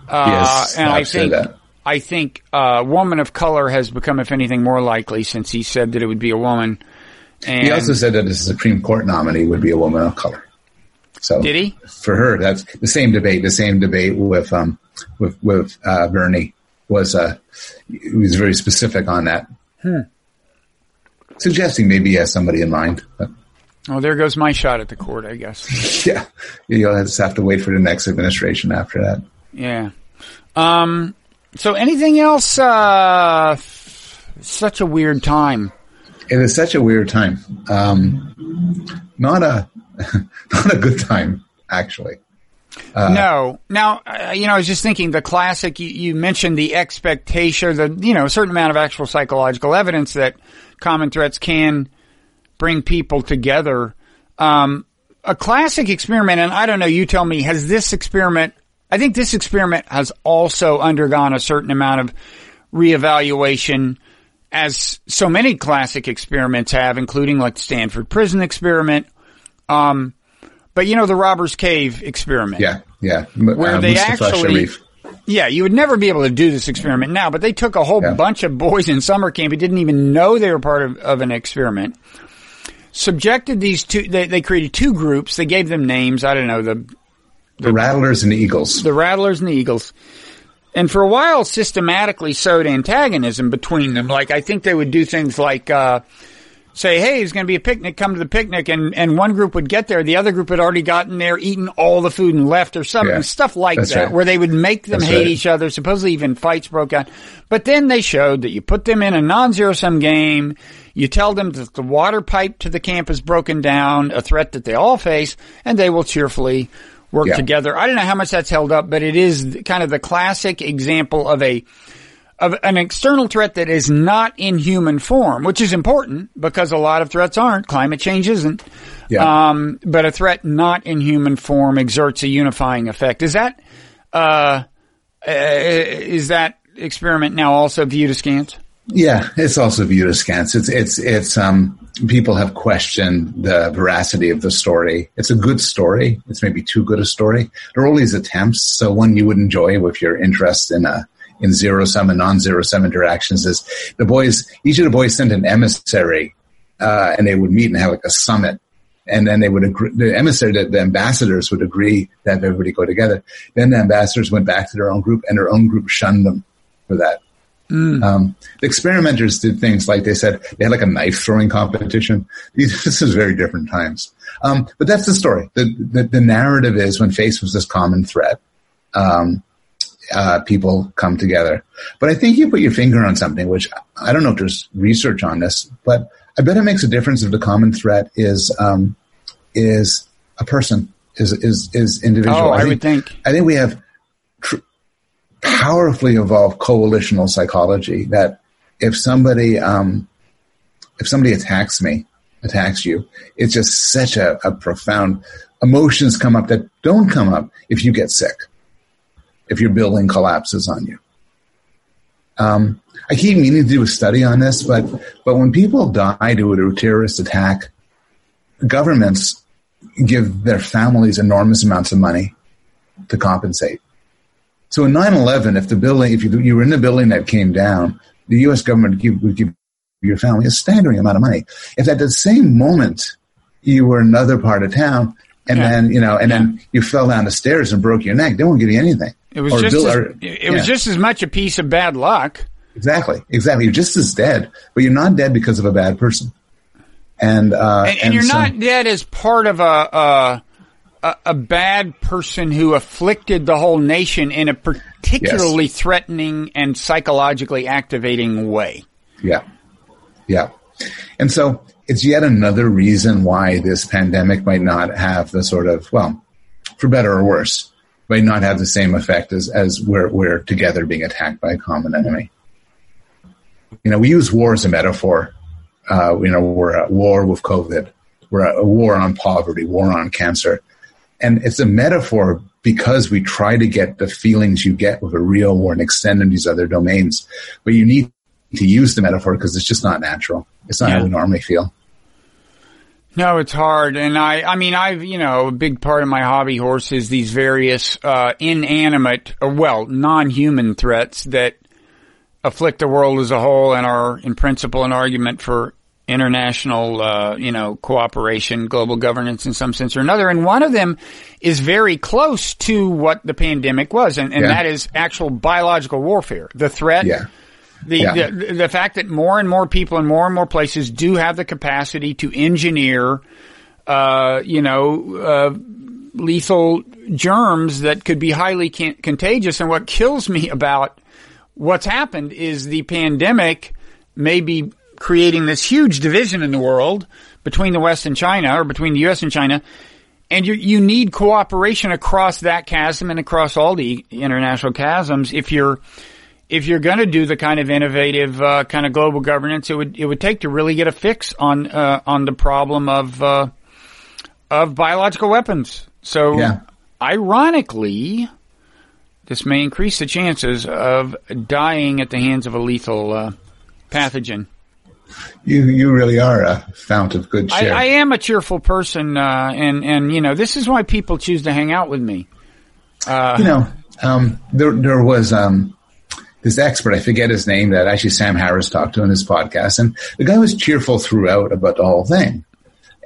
Uh, Yes, and I I've said think. I think a woman of color has become, if anything, more likely since he said that it would be a woman. And He also said that the Supreme Court nominee would be a woman of color. So Did he? For her, that's the same debate. The same debate with um with with uh, Bernie was uh he was very specific on that, Hmm. suggesting maybe he has somebody in mind. But oh, there goes my shot at the court. I guess. yeah, you'll just have to wait for the next administration after that. Yeah. Um. So anything else? Uh, such a weird time. It is such a weird time. Um, not a not a good time actually. no. Now, uh, you know, I was just thinking the classic, you, you mentioned the expectation, the, you know, a certain amount of actual psychological evidence that common threats can bring people together. Um, a classic experiment, and I don't know, you tell me, has this experiment, I think this experiment has also undergone a certain amount of reevaluation as so many classic experiments have, including like the Stanford prison experiment. Um, but you know, the Robbers Cave experiment. Yeah, yeah. Where uh, they Muzafer actually, Sherif. yeah, you would never be able to do this experiment now, but they took a whole Yeah. bunch of boys in summer camp who didn't even know they were part of, of an experiment. Subjected these two, they, they created two groups. They gave them names. I don't know, the, the Rattlers and the Eagles. the Rattlers and the Eagles. And for a while, systematically sowed antagonism between them. Like, I think they would do things like, uh, say, hey, it's going to be a picnic, come to the picnic. And, and one group would get there. The other group had already gotten there, eaten all the food and left or something, Yeah. stuff like that, right. where they would make them That's hate right. each other. Supposedly even fights broke out. But then they showed that you put them in a non-zero sum game. You tell them that the water pipe to the camp is broken down, a threat that they all face, and they will cheerfully work Yeah. together. I don't know how much that's held up, but it is kind of the classic example of a of an external threat that is not in human form, which is important because a lot of threats aren't. Climate change isn't. Yeah. Um, but a threat not in human form exerts a unifying effect. Is that uh, uh, is that experiment now also viewed askance? Yeah, it's also viewed askance. It's it's it's um people have questioned the veracity of the story. It's a good story. It's maybe too good a story. There are all these attempts. So one you would enjoy if you're interested in a in zero sum and non zero sum interactions is the boys each of the boys sent an emissary uh, and they would meet and have like a summit. And then they would agree, the emissary, the, the ambassadors would agree to have everybody go together. Then the ambassadors went back to their own group and their own group shunned them for that. Um, the experimenters did things like they said they had like a knife throwing competition. These, this is very different times. Um, but that's the story. The, the, the narrative is when face was this common threat, um, uh, people come together. But I think you put your finger on something, which I don't know if there's research on this, but I bet it makes a difference if the common threat is, um, is a person, is, is, is individual. Oh, I would think. I think we have tr- powerfully evolved coalitional psychology that if somebody um, if somebody attacks me, attacks you, it's just such a, a profound emotions come up that don't come up if you get sick, if your building collapses on you. Um, I keep meaning to do a study on this, but but when people die due to a terrorist attack, governments give their families enormous amounts of money to compensate. So in 9-11, if the building, if you, you were in the building that came down, the U.S. government would give, would give your family a staggering amount of money. If at the same moment you were in another part of town, and yeah. then you know, and yeah. then you fell down the stairs and broke your neck, they won't give you anything. It was just as, or, it yeah. was just as much a piece of bad luck. Exactly, exactly. You're just as dead, but you're not dead because of a bad person. And uh, and, and, and, you're so, not dead as part of a, a a bad person who afflicted the whole nation in a particularly yes. threatening and psychologically activating way. Yeah, yeah. And so it's yet another reason why this pandemic might not have the sort of well, for better or worse, might not have the same effect as as we're we're together being attacked by a common enemy you know, we use war as a metaphor. Uh, you know, we're at war with COVID. We're at a war on poverty, war on cancer. And it's a metaphor because we try to get the feelings you get with a real war and extend in these other domains. But you need to use the metaphor because it's just not natural. It's not yeah. how we normally feel. No, it's hard. And I, I mean, I've, you know, a big part of my hobby horse is these various, uh, inanimate, or well, non-human threats that afflict the world as a whole and are in principle an argument for international, uh, you know, cooperation, global governance in some sense or another. And one of them is very close to what the pandemic was, and, and yeah. that is actual biological warfare. The threat. Yeah. The, yeah. the, the fact that more and more people in more and more places do have the capacity to engineer, uh, you know, uh, lethal germs that could be highly can- contagious. And what kills me about what's happened is the pandemic may be creating this huge division in the world between the West and China or between the U.S. and China. And you, you need cooperation across that chasm and across all the international chasms if you're, if you're going to do the kind of innovative, uh, kind of global governance it would, it would take to really get a fix on, uh, on the problem of, uh, of biological weapons. So, yeah. ironically, this may increase the chances of dying at the hands of a lethal uh, pathogen. You you really are a fount of good cheer. I, I am a cheerful person, uh, and and you know this is why people choose to hang out with me. Uh, you know, um, there there was um, this expert, I forget his name, that actually Sam Harris talked to in his podcast, and the guy was cheerful throughout about the whole thing.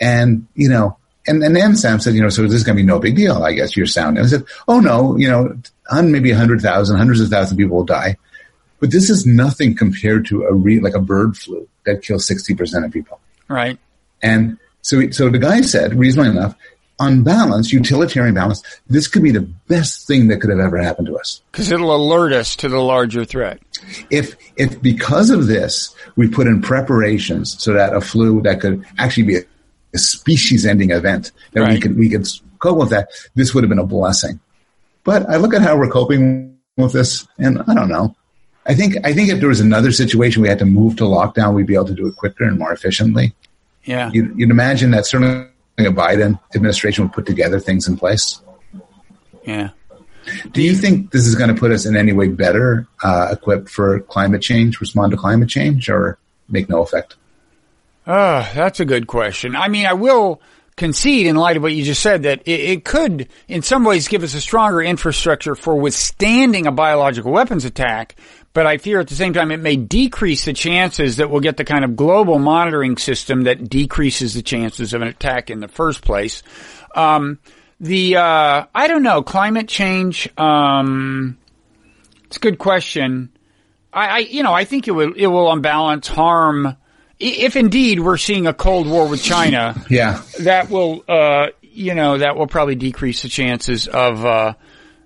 And you know, and, and then Sam said, you know, so this is going to be no big deal, I guess, your sound. And I said, oh no, you know, on maybe a hundred thousand, hundreds of thousands of people will die. But this is nothing compared to a re, like a bird flu that kills 60% of people. Right. And so, so the guy said, reasonably enough, on balance, utilitarian balance, this could be the best thing that could have ever happened to us. Because it'll alert us to the larger threat. If, if because of this, we put in preparations so that a flu that could actually be a a species-ending event that right. we could we could cope with that. This would have been a blessing. But I look at how we're coping with this, and I don't know. I think I think if there was another situation we had to move to lockdown, we'd be able to do it quicker and more efficiently. Yeah, you'd, you'd imagine that certainly a Biden administration would put together things in place. Yeah. Do you think this is going to put us in any way better uh, equipped for climate change, respond to climate change, or make no effect? Uh, that's a good question. I mean, I will concede in light of what you just said that it, it, could in some ways give us a stronger infrastructure for withstanding a biological weapons attack. But I fear at the same time it may decrease the chances that we'll get the kind of global monitoring system that decreases the chances of an attack in the first place. Um, the, uh, I don't know, climate change, um, it's a good question. I, I, you know, I think it will, it will on balance harm, if indeed we're seeing a cold war with China, yeah, that will, uh, you know, that will probably decrease the chances of uh,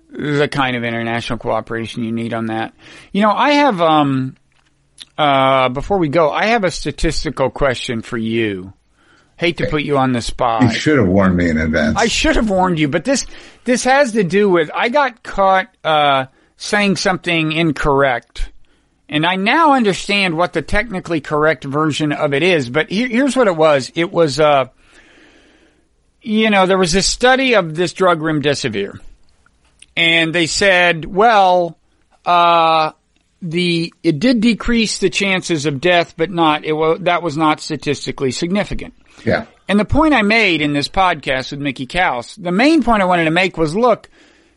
the kind of international cooperation you need on that. You know, I have, um, uh, before we go, I have a statistical question for you. Hate to put you on the spot. You should have warned me in advance. I should have warned you, but this this has to do with I got caught uh, saying something incorrect And I now understand what the technically correct version of it is, but here, here's what it was. It was, uh, you know, there was a study of this drug remdesivir, and they said, well, uh, the it did decrease the chances of death, but not it was that was not statistically significant. Yeah. And the point I made in this podcast with Mickey Kaus, the main point I wanted to make was, look,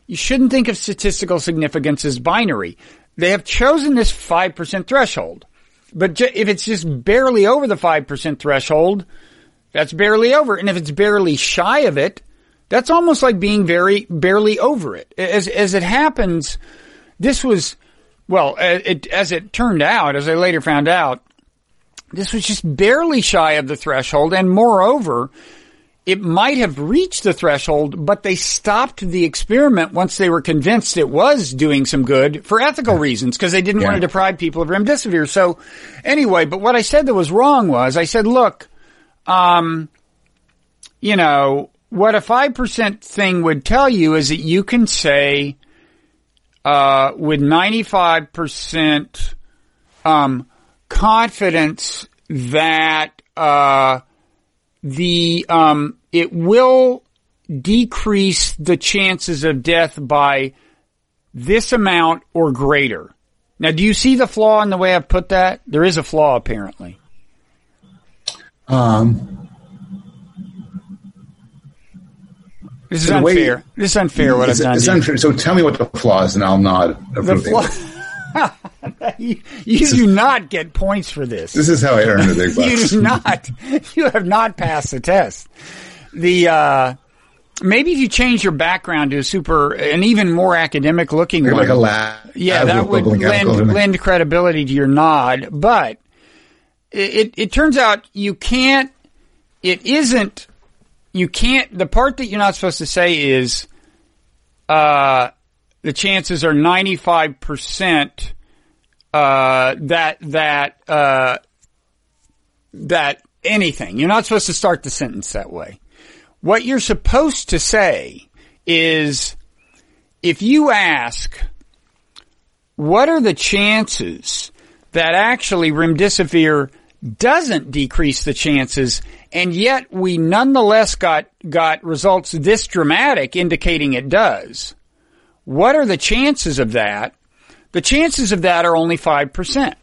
you shouldn't think of statistical significance as binary. They have chosen this 5% threshold. But ju- if it's just barely over the 5% threshold, that's barely over. And if it's barely shy of it, that's almost like being very, barely over it. As, as it happens, this was, well, it, as it turned out, as I later found out, this was just barely shy of the threshold. And moreover, it might have reached the threshold, but they stopped the experiment once they were convinced it was doing some good for ethical reasons because they didn't Yeah. want to deprive people of remdesivir. So anyway, but what I said that was wrong was I said, look, um, you know, what a 5% thing would tell you is that you can say, uh, with 95%, um, confidence that, uh, the um, it will decrease the chances of death by this amount or greater. Now, do you see the flaw in the way I've put that? There is a flaw, apparently. Um, This is way- unfair. this is unfair. What I've done. it's unfair. So tell me what the flaw is, and I'll nod The flaw. you you do not get points for this. This is how I earn the big bucks. you do not. You have not passed the test. The uh, maybe if you change your background to a super, an even more academic looking You're one, like a lab. yeah, that would lend lend credibility to your nod. But it, it it turns out you can't. It isn't. You can't. The part that you're not supposed to say is, uh, the chances are ninety five percent. Uh, that that uh, that anything. You're not supposed to start the sentence that way. What you're supposed to say is, if you ask, what are the chances that actually remdesivir doesn't decrease the chances and yet we nonetheless got, got results this dramatic indicating it does? What are the chances of that? The chances of that are only 5%.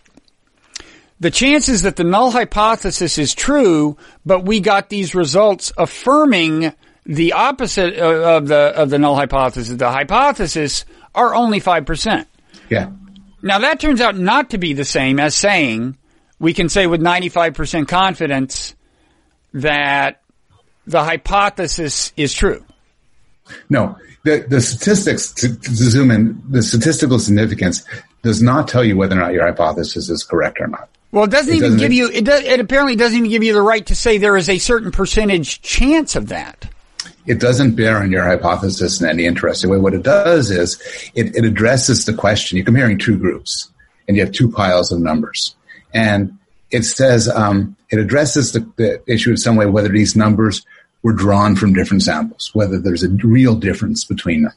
The chances that the null hypothesis is true, but we got these results affirming the opposite uh, of the, of the null hypothesis, the hypothesis are only 5%. Yeah. Now that turns out not to be the same as saying we can say with 95% confidence that the hypothesis is true. No, the the statistics to, to zoom in, the statistical significance does not tell you whether or not your hypothesis is correct or not. Well, it doesn't It even doesn't- give you, it, does, it apparently doesn't even give you the right to say there is a certain percentage chance of that. It doesn't bear on your hypothesis in any interesting way. What it does is it, it addresses the question. You're comparing two groups, and you have two piles of numbers, and it says um, it addresses the, the issue in some way whether these numbers were drawn from different samples, whether there's a real difference between them.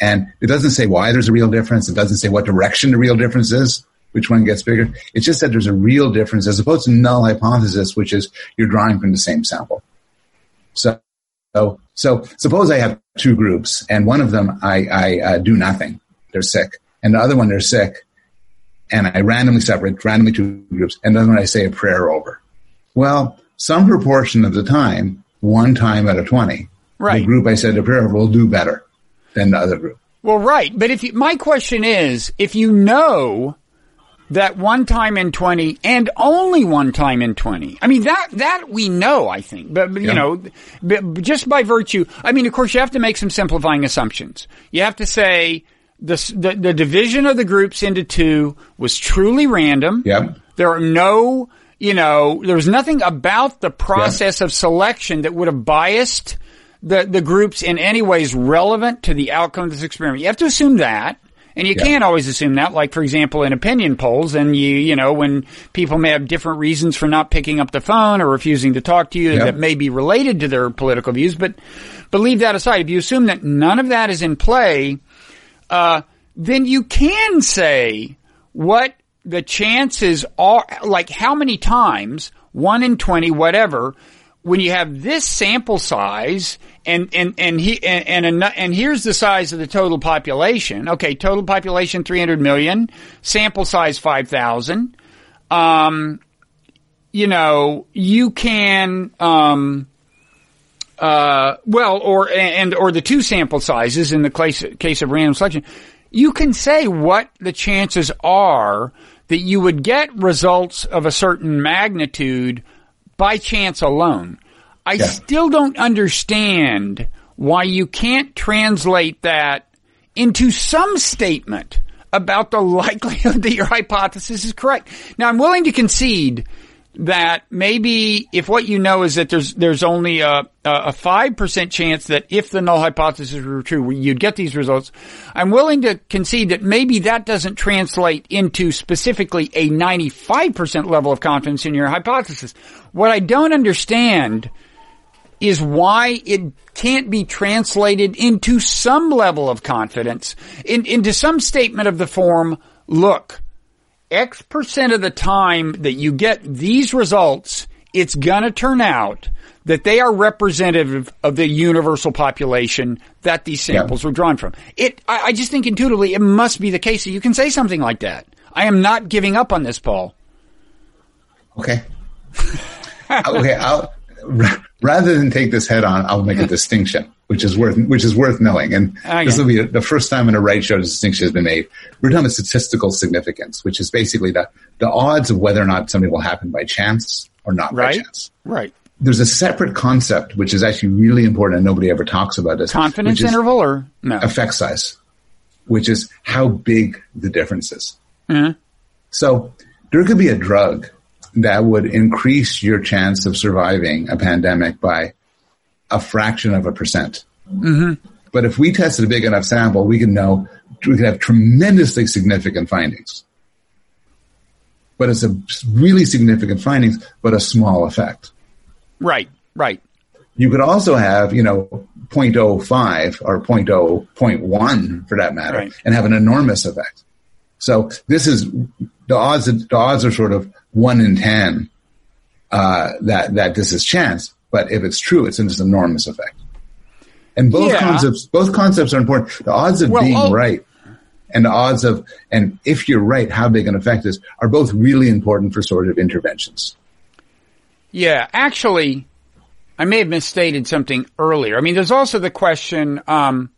And it doesn't say why there's a real difference. It doesn't say what direction the real difference is, which one gets bigger. It's just that there's a real difference as opposed to null hypothesis, which is you're drawing from the same sample. So, so, so suppose I have two groups and one of them I, I uh, do nothing. They're sick. And the other one they're sick. And I randomly separate randomly two groups. And then when I say a prayer over, well, some proportion of the time, one time out of 20, Right. the group I said a prayer over will do better than the other group. Well, right. But if you, my question is, if you know that one time in 20 and only one time in 20, I mean, that, that we know, I think, but, but, you know, but just by virtue, I mean, of course, you have to make some simplifying assumptions. You have to say the, the, the division of the groups into two was truly random. Yep. There are no, you know, there was nothing about the process of selection that would have biased the, the groups in any ways relevant to the outcome of this experiment. You have to assume that. And you Yeah. can't always assume that, like, for example, in opinion polls, and you, you know, when people may have different reasons for not picking up the phone or refusing to talk to you Yeah. that may be related to their political views, but, but leave that aside. If you assume that none of that is in play, uh, then you can say, what the chances are, like how many times, one in 20, whatever, when you have this sample size and, and, and he, and, and, and here's the size of the total population. Okay. Total population 300 million, sample size 5,000. Um, you know, you can, um, uh, well, or, and, or the two sample sizes in the case, case of random selection, you can say what the chances are that you would get results of a certain magnitude by chance alone. I yeah. still don't understand why you can't translate that into some statement about the likelihood that your hypothesis is correct. Now I'm willing to concede that maybe if what you know is that there's there's only a a five percent chance that if the null hypothesis were true, you'd get these results. I'm willing to concede that maybe that doesn't translate into specifically a 95 percent level of confidence in your hypothesis. What I don't understand is why it can't be translated into some level of confidence, in, into some statement of the form, look, X percent of the time that you get these results, it's gonna turn out that they are representative of the universal population that these samples yeah. were drawn from. It, I, I, just think intuitively it must be the case that you can say something like that. I am not giving up on this, Paul. Okay. okay, I'll, rather than take this head on, I'll make a distinction, which is worth which is worth knowing. And okay. this will be the first time in a Wright Show distinction has been made. We're talking about statistical significance, which is basically the the odds of whether or not something will happen by chance or not right. by chance. Right. There's a separate concept which is actually really important, and nobody ever talks about this. Confidence interval or no effect size, which is how big the difference is. Mm-hmm. So there could be a drug that would increase your chance of surviving a pandemic by a fraction of a percent. Mm-hmm. But if we tested a big enough sample, we could know we could have tremendously significant findings. But it's a really significant findings, but a small effect. Right, right. You could also have, you know, 0.05 or 0.0.1 for that matter, right. and have an enormous effect. So this is the odds. The odds are sort of one in ten uh, that that this is chance. But if it's true, it's an enormous effect. And both yeah. concepts, both concepts are important. The odds of well, being I'll, right and the odds of, and if you're right, how big an effect is, are both really important for sort of interventions. Yeah, actually, I may have misstated something earlier. I mean, there's also the question, um,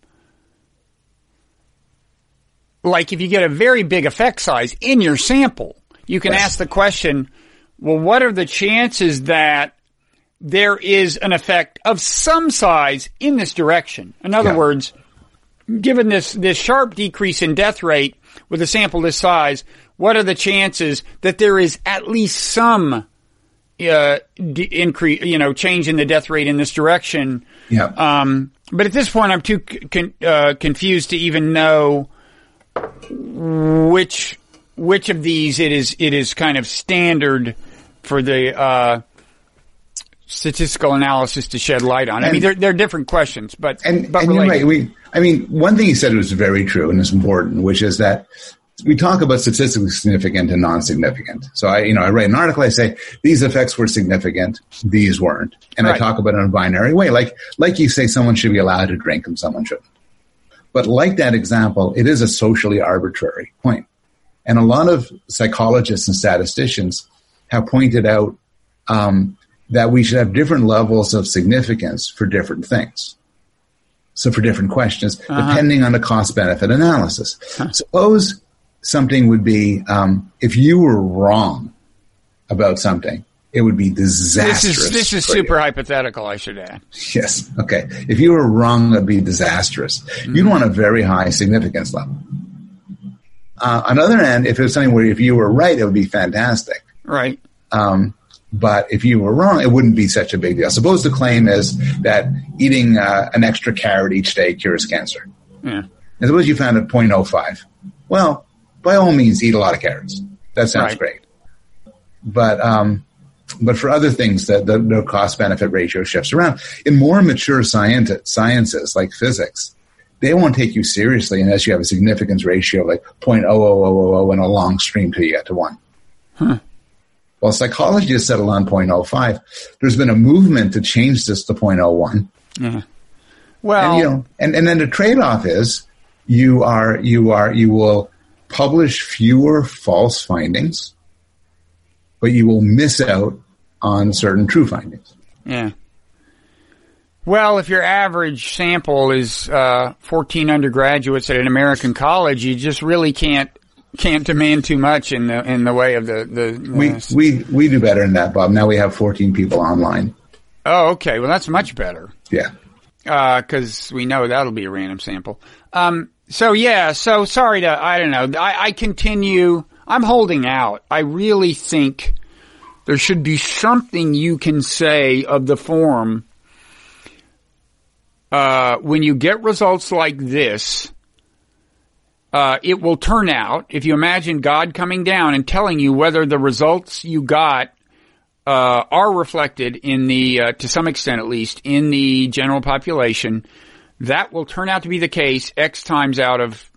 like if you get a very big effect size in your sample, you can ask the question, well, what are the chances that there is an effect of some size in this direction? In other yeah. words, given this, this sharp decrease in death rate with a sample this size, what are the chances that there is at least some uh, increase, you know, change in the death rate in this direction? Yeah. Um, but at this point, I'm too con- uh, confused to even know which which of these it is it is kind of standard for the uh, statistical analysis to shed light on. And, I mean, they're, they're different questions, but and, but and you're right. We, I mean, one thing he said was very true and is important, which is that we talk about statistically significant and non-significant. So I, you know, I write an article. I say these effects were significant, these weren't, and right. I talk about it in a binary way, like like you say, someone should be allowed to drink and someone shouldn't. But like that example, it is a socially arbitrary point. And a lot of psychologists and statisticians have pointed out um, that we should have different levels of significance for different things. So for different questions, uh-huh. depending on the cost benefit analysis. Huh. Suppose something would be um, if you were wrong about something, it would be disastrous. This is this is super you. hypothetical. I should add. Yes. Okay. If you were wrong, it'd be disastrous. Mm-hmm. You'd want a very high significance level. Uh, on the other hand, if it was something where if you were right, it would be fantastic. Right. Um, but if you were wrong, it wouldn't be such a big deal. Suppose the claim is that eating uh, an extra carrot each day cures cancer. Yeah. And suppose you found a 0.05. Well, by all means, eat a lot of carrots. That sounds right. great. But um, but for other things, the, the, the cost benefit ratio shifts around. In more mature science, sciences like physics, they won't take you seriously unless you have a significance ratio of like 0.00000 and a long stream till you get to one. Huh. Well, psychology has settled on 0.05. There's been a movement to change this to 0.01. Yeah. Well, and, you know, and, and then the trade-off is you are you are you will publish fewer false findings, but you will miss out on certain true findings. Yeah. Well, if your average sample is uh, 14 undergraduates at an American college, you just really can't can't demand too much in the in the way of the the. We uh, we we do better than that, Bob. Now we have 14 people online. oh, okay. Well, that's much better Yeah. because we know that'll be a random sample. Um, so yeah. So sorry to I don't know. I, I continue. I'm holding out. I really think there should be something you can say of the form. Uh, when you get results like this, uh, it will turn out, if you imagine God coming down and telling you whether the results you got uh, are reflected in the, uh, to some extent at least, in the general population, that will turn out to be the case X times out of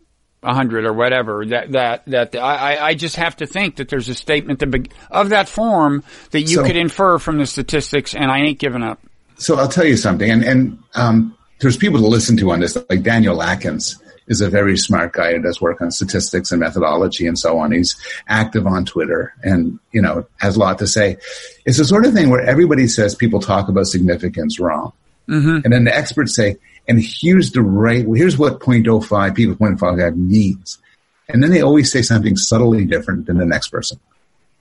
a hundred or whatever. That that that I I- I just have to think that there's a statement that be- of that form that you So- could infer from the statistics, and I ain't giving up. So I'll tell you something, and and um, there's people to listen to on this, like Daniel Lakens is a very smart guy who does work on statistics and methodology and so on. He's active on Twitter and you know has a lot to say. It's the sort of thing where everybody says people talk about significance wrong, mm-hmm. and then the experts say, and here's the right, here's what 0.05 people 0.55 means, and then they always say something subtly different than the next person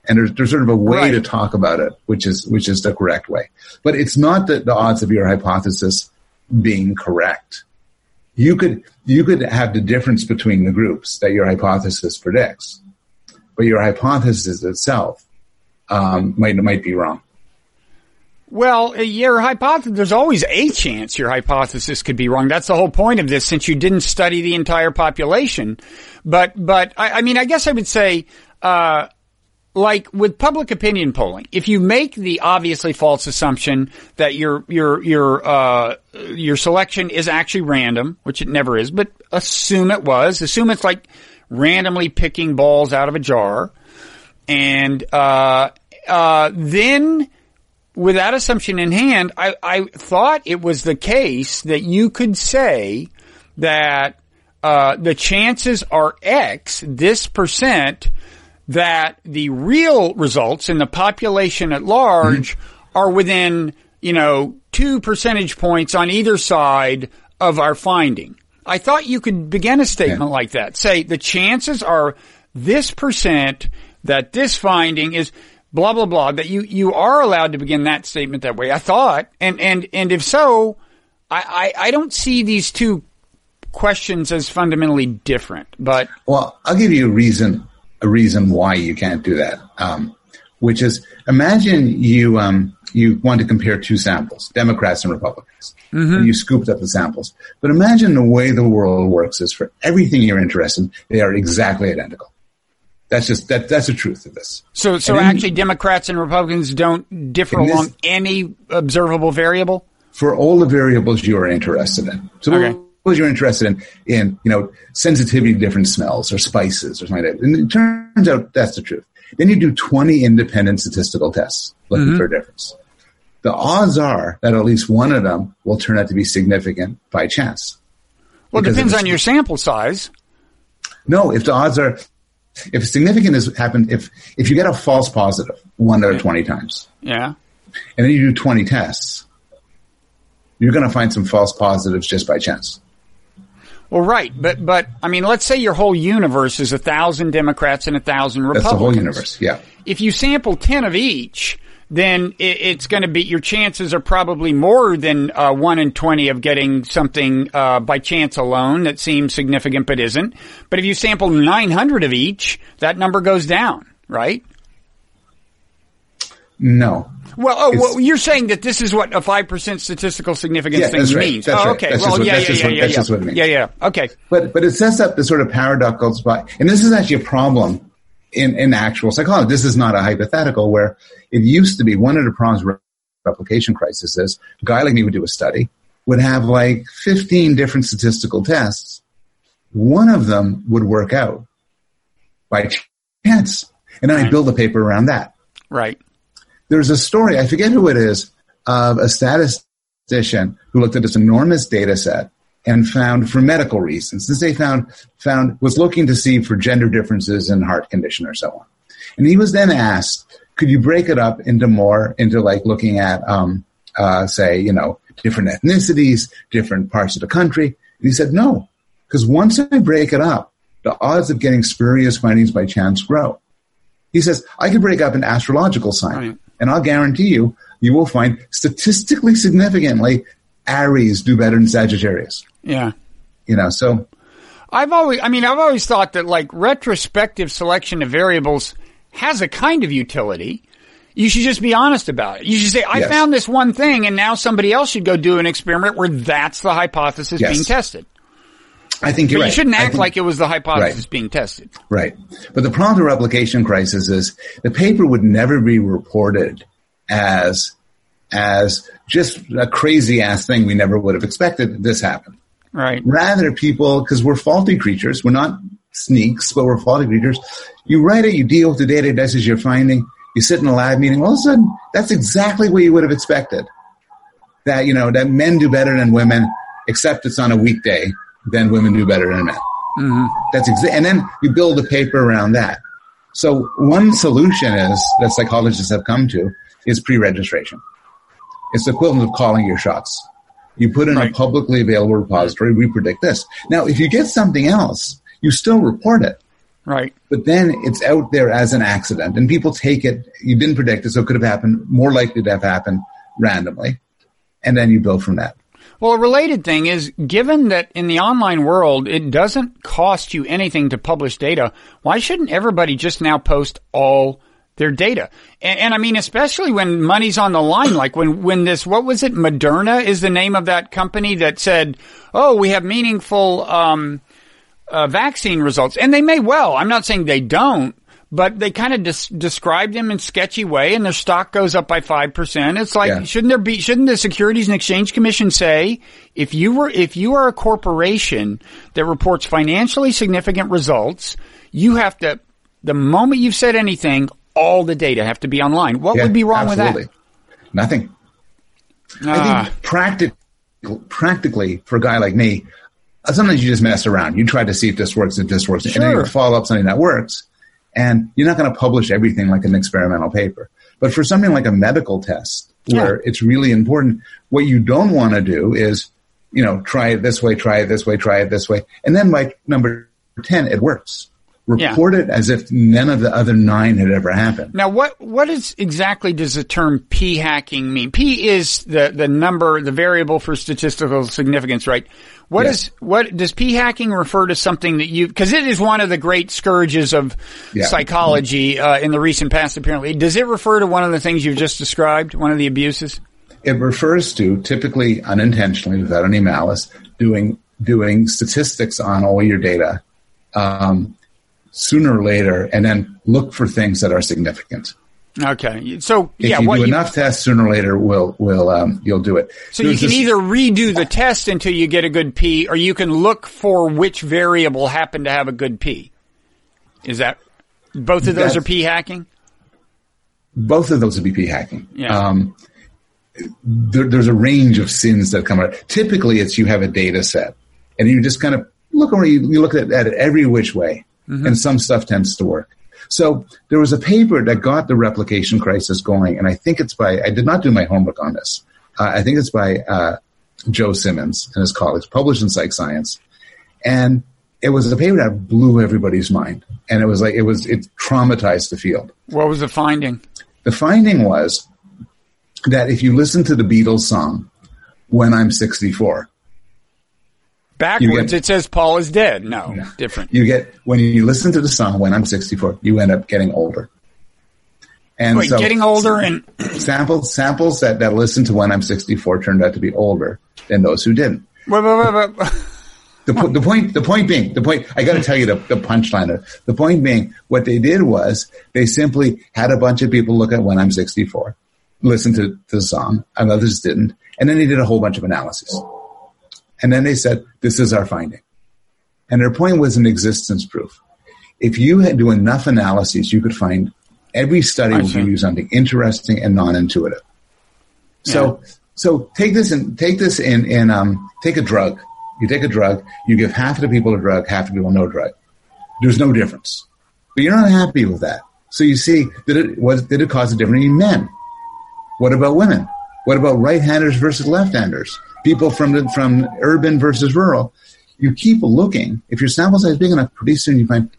and there's, there's sort of a way Right. to talk about it, which is which is the correct way. But it's not the, the odds of your hypothesis being correct. You could you could have the difference between the groups that your hypothesis predicts, but your hypothesis itself um, might might be wrong. Well, uh, your hypothesis, there's always a chance your hypothesis could be wrong. That's the whole point of this since you didn't study the entire population. But, but, I, I mean, I guess I would say, uh, like with public opinion polling, if you make the obviously false assumption that your, your, your, uh, your selection is actually random, which it never is, but assume it was, assume it's like randomly picking balls out of a jar. And, uh, uh, then, with that assumption in hand, I, I thought it was the case that you could say that uh, the chances are X, this percent, that the real results in the population at large mm-hmm. are within, you know, two percentage points on either side of our finding. I thought you could begin a statement Yeah. like that. Say the chances are this percent that this finding is blah blah blah that you you are allowed to begin that statement that way. I thought, and and and if so, I I, I don't see these two questions as fundamentally different. But Well, I'll give you a reason a reason why you can't do that. Um, which is imagine you um, you want to compare two samples, Democrats and Republicans. And you scooped up the samples. But imagine the way the world works is for everything you're interested in, they are exactly identical. That's just that that's the truth of this. so so And actually, Democrats and Republicans don't differ In this- any observable variable. for all the variables you are interested in. So Okay. Suppose you're interested in, in, you know, sensitivity to different smells or spices or something like that. And it turns out that's the truth. Then you do 20 independent statistical tests looking Mm-hmm. for a difference. The odds are that at least one of them will turn out to be significant by chance. Well, it depends on your sample size. No, if the odds are, if significant has happened, if, if you get a false positive one out of 20 times, Yeah. and then you do 20 tests, you're going to find some false positives just by chance. Well, right, but but I mean, let's say your whole universe is a thousand Democrats and a thousand Republicans. That's the whole universe. Yeah. If you sample ten of each, then it, it's going to be your chances are probably more than uh, one in twenty of getting something uh, by chance alone that seems significant but isn't. But if you sample nine hundred of each, that number goes down, right? No. Well, oh, well, you're saying that this is what a five percent statistical significance Yeah, thing right. means. That's oh, right. okay. That's well, what- yeah, yeah, yeah, what- yeah, that's yeah. just what it means. Yeah, yeah. Okay. But but it sets up the sort of paradoxical spot, and this is actually a problem in in actual psychology. This is not a hypothetical where it used to be one of the problems with replication crisis is a guy like me would do a study, would have like 15 different statistical tests. One of them would work out by chance. And then I build a paper around that. Right. There's a story, I forget who it is, of a statistician who looked at this enormous data set and found for medical reasons, since they found, found, was looking to see for gender differences in heart condition or so on. And he was then asked, could you break it up into more, into like looking at, um, uh, say, you know, different ethnicities, different parts of the country? And he said, no, because once I break it up, the odds of getting spurious findings by chance grow. He says, I could break up an astrological sign, Right. And I'll guarantee you, you will find statistically significantly Aries do better than Sagittarius. Yeah. You know, so I've always, I mean, I've always thought that like retrospective selection of variables has a kind of utility. You should just be honest about it. You should say, I Yes. found this one thing and now somebody else should go do an experiment where that's the hypothesis Yes. being tested. I think you're you right. shouldn't act think- like it was the hypothesis Right. being tested. Right. But the problem with replication crisis is the paper would never be reported as as just a crazy ass thing we never would have expected this happened. Right. Rather, people, because we're faulty creatures, we're not sneaks, but we're faulty creatures. You write it, you deal with the data as you're finding, you sit in a lab meeting, all of a sudden, that's exactly what you would have expected. That, you know, that men do better than women, except it's on a weekday, then women do better than men. Mm-hmm. That's exa- and then you build a paper around that. So one solution is that psychologists have come to is pre-registration. It's the equivalent of calling your shots. You put in Right. a publicly available repository, we predict this. Now, if you get something else, you still report it, Right. but then it's out there as an accident and people take it, you didn't predict it, so it could have happened, more likely to have happened randomly. And then you build from that. Well, a related thing is given that in the online world, it doesn't cost you anything to publish data, why shouldn't everybody just now post all their data? And, and I mean, especially when money's on the line, like when, when this, what was it? Moderna is the name of that company that said, oh, we have meaningful, um, uh, vaccine results. And they may well. I'm not saying they don't, but they kind of des- describe them in sketchy way and their stock goes up by 5%. It's like, Yeah. shouldn't there be, shouldn't the Securities and Exchange Commission say, if you were, if you are a corporation that reports financially significant results, you have to, the moment you've said anything, all the data have to be online. What Yeah, would be wrong absolutely. With that? Ah, I think practic- practically for a guy like me, sometimes you just mess around. You try to see if this works, if this works, and then Sure. you follow up something that works. And you're not going to publish everything like an experimental paper. But for something like a medical test, where Yeah. it's really important, what you don't want to do is, you know, try it this way, try it this way, try it this way, and then by number ten, it works. Yeah. Report it as if none of the other nine had ever happened. Now, what what is exactly does the term p hacking mean? P is the the number, the variable for statistical significance, right? What Yes. is what does p hacking refer to? Something that you because it is one of the great scourges of Yeah. psychology uh, in the recent past. Apparently, does it refer to one of the things you've just described? One of the abuses? It refers to typically unintentionally, without any malice, doing doing statistics on all your data um, sooner or later, and then look for things that are significant. Okay, so If yeah, you what do you, enough tests, sooner or later, will will um, you'll do it. so you can this- either redo the test until you get a good p, or you can look for which variable happened to have a good p. Is that both of those are p hacking? both of those would be p hacking. Yeah. Um, there, there's a range of sins that come out. Typically, it's you have a data set, and you just kind of look around. You, you look at, at it every which way, and some stuff tends to work. So there was a paper that got the replication crisis going, and I think it's by. I did not do my homework on this. Uh, I think it's by uh, Joe Simmons and his colleagues, published in Psych Science, and it was a paper that blew everybody's mind, and it was like it was it traumatized the field. What was the finding? The finding was that if you listen to the Beatles song, When I'm 64, Backwards, get- it says Paul is dead. No, different. you get, when you listen to the song When I'm 64, you end up getting older. And Wait, so getting older and samples, samples that, that listened to When I'm 64 turned out to be older than those who didn't. wait, wait, wait. The, po- the point, the point being, the point, I got to tell you the, the punchline of the point being, what they did was they simply had a bunch of people look at when I'm 64, listen to the song, and others didn't, And then they did a whole bunch of analyses. And then they said, this is our finding. And their point was an existence proof. If you had do enough analyses, you could find every study will give you something interesting and non-intuitive. So, yeah. so take this and take this in, in, um, take a drug. You take a drug, you give half of the people a drug, half of the people no drug. There's no difference. But you're not happy with that. So you see, did it, was, did it cause a difference in men? What about women? What about right-handers versus left-handers? People from the, from urban versus rural. You keep looking. If your sample size is big enough, pretty soon you find,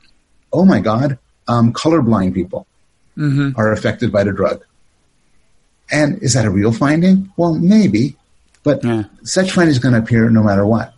oh my God, um, colorblind people mm-hmm. are affected by the drug. And is that a real finding? Well, maybe, but yeah. such findings going to appear no matter what.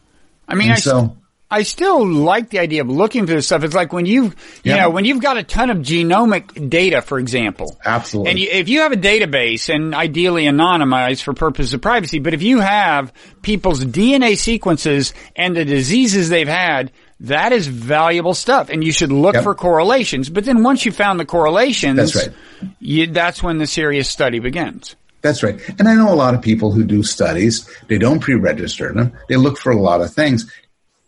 I mean, I so I still like the idea of looking for this stuff. It's like when you, you yeah. know, when you've got a ton of genomic data, for example. Absolutely. And you, if you have a database and ideally anonymized for purposes of privacy, but if you have people's DNA sequences and the diseases they've had, that is valuable stuff and you should look yep. for correlations. But then once you found the correlations, that's right. You, that's when the serious study begins. That's right. And I know a lot of people who do studies. They don't pre-register them. They look for a lot of things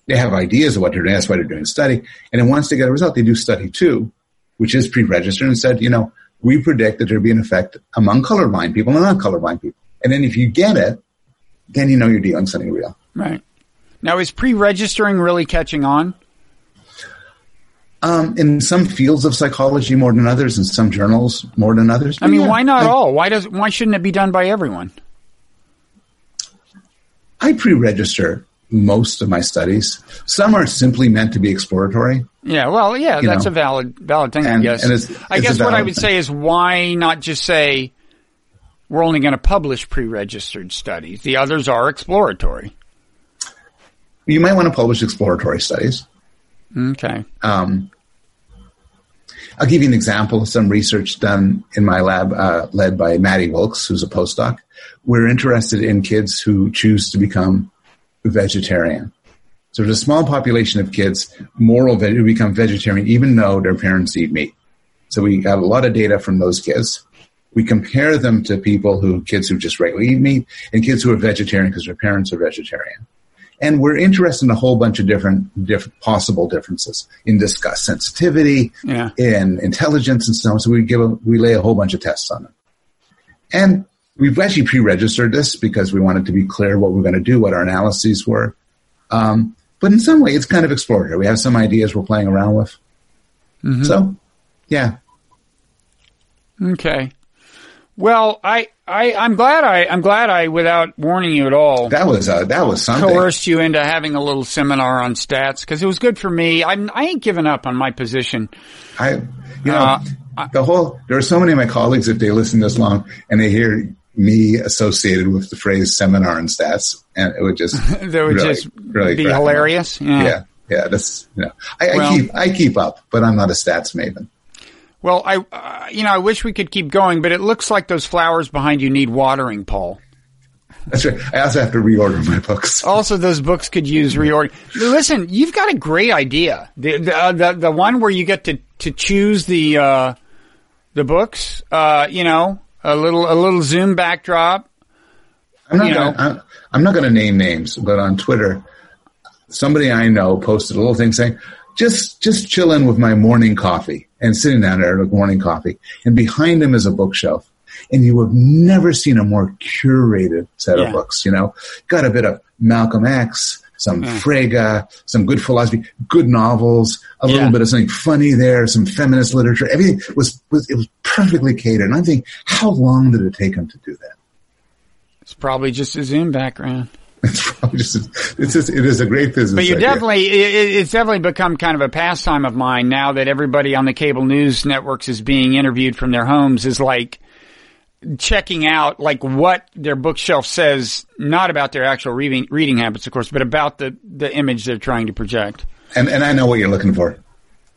they have ideas of what they're doing. That's why they're doing study. And then once they get a result, they do study two, which is pre-registered and said, you know, we predict that there'll be an effect among colorblind people and non colorblind people. And then if you get it, then you know you're dealing something real. Right. Now, is pre-registering really catching on? Um, in some fields of psychology more than others, in some journals more than others. I mean, yeah, why not I, all? Why does why shouldn't it be done by everyone? I pre-register most of my studies. Some are simply meant to be exploratory. Yeah, well, yeah, that's know. a valid valid thing. And, I guess. And it's, I it's guess what I would thing. say is why not just say we're only going to publish pre-registered studies. The others are exploratory. You might want to publish exploratory studies. Okay. Um, I'll give you an example of some research done in my lab, uh, led by Matti Wilks, who's a postdoc. We're interested in kids who choose to become vegetarian. So there's a small population of kids moral who become vegetarian even though their parents eat meat. So we got a lot of data from those kids. We compare them to people who kids who just regularly eat meat and kids who are vegetarian because their parents are vegetarian. And we're interested in a whole bunch of different, different possible differences in disgust sensitivity, yeah. in intelligence and so on. So we give a, we lay a whole bunch of tests on them. And we've actually pre-registered this because we wanted to be clear what we're going to do, what our analyses were. Um, but in some way, it's kind of exploratory. We have some ideas we're playing around with. Mm-hmm. So, yeah. Okay. Well, I, I, I'm glad I, I'm glad I, without warning you at all, that was, uh, that was something. Coerced you into having a little seminar on stats because it was good for me. I'm, I ain't giving up on my position. I, you know, uh, the whole, there are so many of my colleagues that they listen this long and they hear me associated with the phrase seminar and stats, and it would just that would really, just really be hilarious. Yeah. yeah, yeah. That's you know, I, well, I, keep I keep up, but I'm not a stats maven. Well, I uh, you know I wish we could keep going, but it looks like those flowers behind you need watering, Paul. That's right. I also have to reorder my books. Also, those books could use reorder. Listen, you've got a great idea. The the uh, the, the, one where you get to to choose the uh, the books. Uh, you know, a little a little Zoom backdrop. I'm not gonna, I'm, I'm not going to name names, but on Twitter, somebody I know posted a little thing saying, "Just just chilling with my morning coffee and sitting down there with morning coffee, and behind him is a bookshelf." And you have never seen a more curated set yeah. of books. You know, got a bit of Malcolm X, some mm. Frege, some good philosophy, good novels, a yeah. little bit of something funny there, some feminist literature. Everything was, was, it was perfectly catered. And I'm thinking, how long did it take him to do that? It's probably just his Zoom background. It's probably just, it's just, it is a great business. But you idea. definitely, it, it's definitely become kind of a pastime of mine now that everybody on the cable news networks is being interviewed from their homes is like, checking out like what their bookshelf says, not about their actual reading reading habits, of course, but about the the image they're trying to project. And and I know what you're looking for.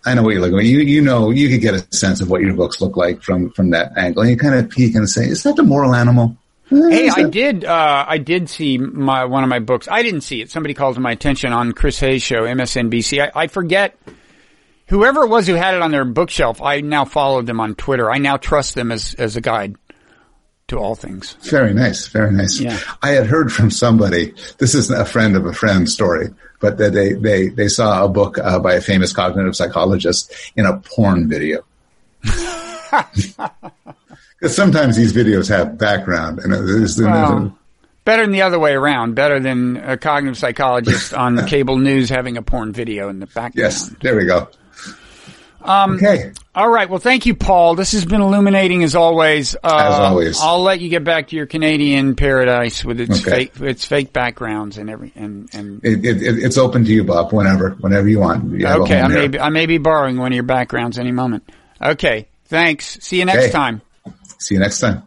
I know what you're looking for. You you know you could get a sense of what your books look like from from that angle. And you kind of peek and say, "Is that the moral animal?" Hey, I did. Uh, I did see my one of my books. I didn't see it. Somebody called my attention on Chris Hayes' show, MSNBC. I, I forget whoever it was who had it on their bookshelf. I now followed them on Twitter. I now trust them as as a guide. To all things. Very nice. Very nice. Yeah. I had heard from somebody, this is a friend of a friend story, but that they, they, they saw a book uh, by a famous cognitive psychologist in a porn video. Because sometimes these videos have background and there's, Well, better than the other way around. Better than a cognitive psychologist on cable news having a porn video in the background. yes, there we go. Um, okay. All right. Well, thank you, Paul. This has been illuminating as always. Uh, As always. I'll let you get back to your Canadian paradise with its Okay. fake, its fake backgrounds and every and and. It, it, it- it's open to you, Bob, whenever, whenever you want. You Okay, I may be, I may be borrowing one of your backgrounds any moment. Okay. Thanks. See you next Okay. time. See you next time.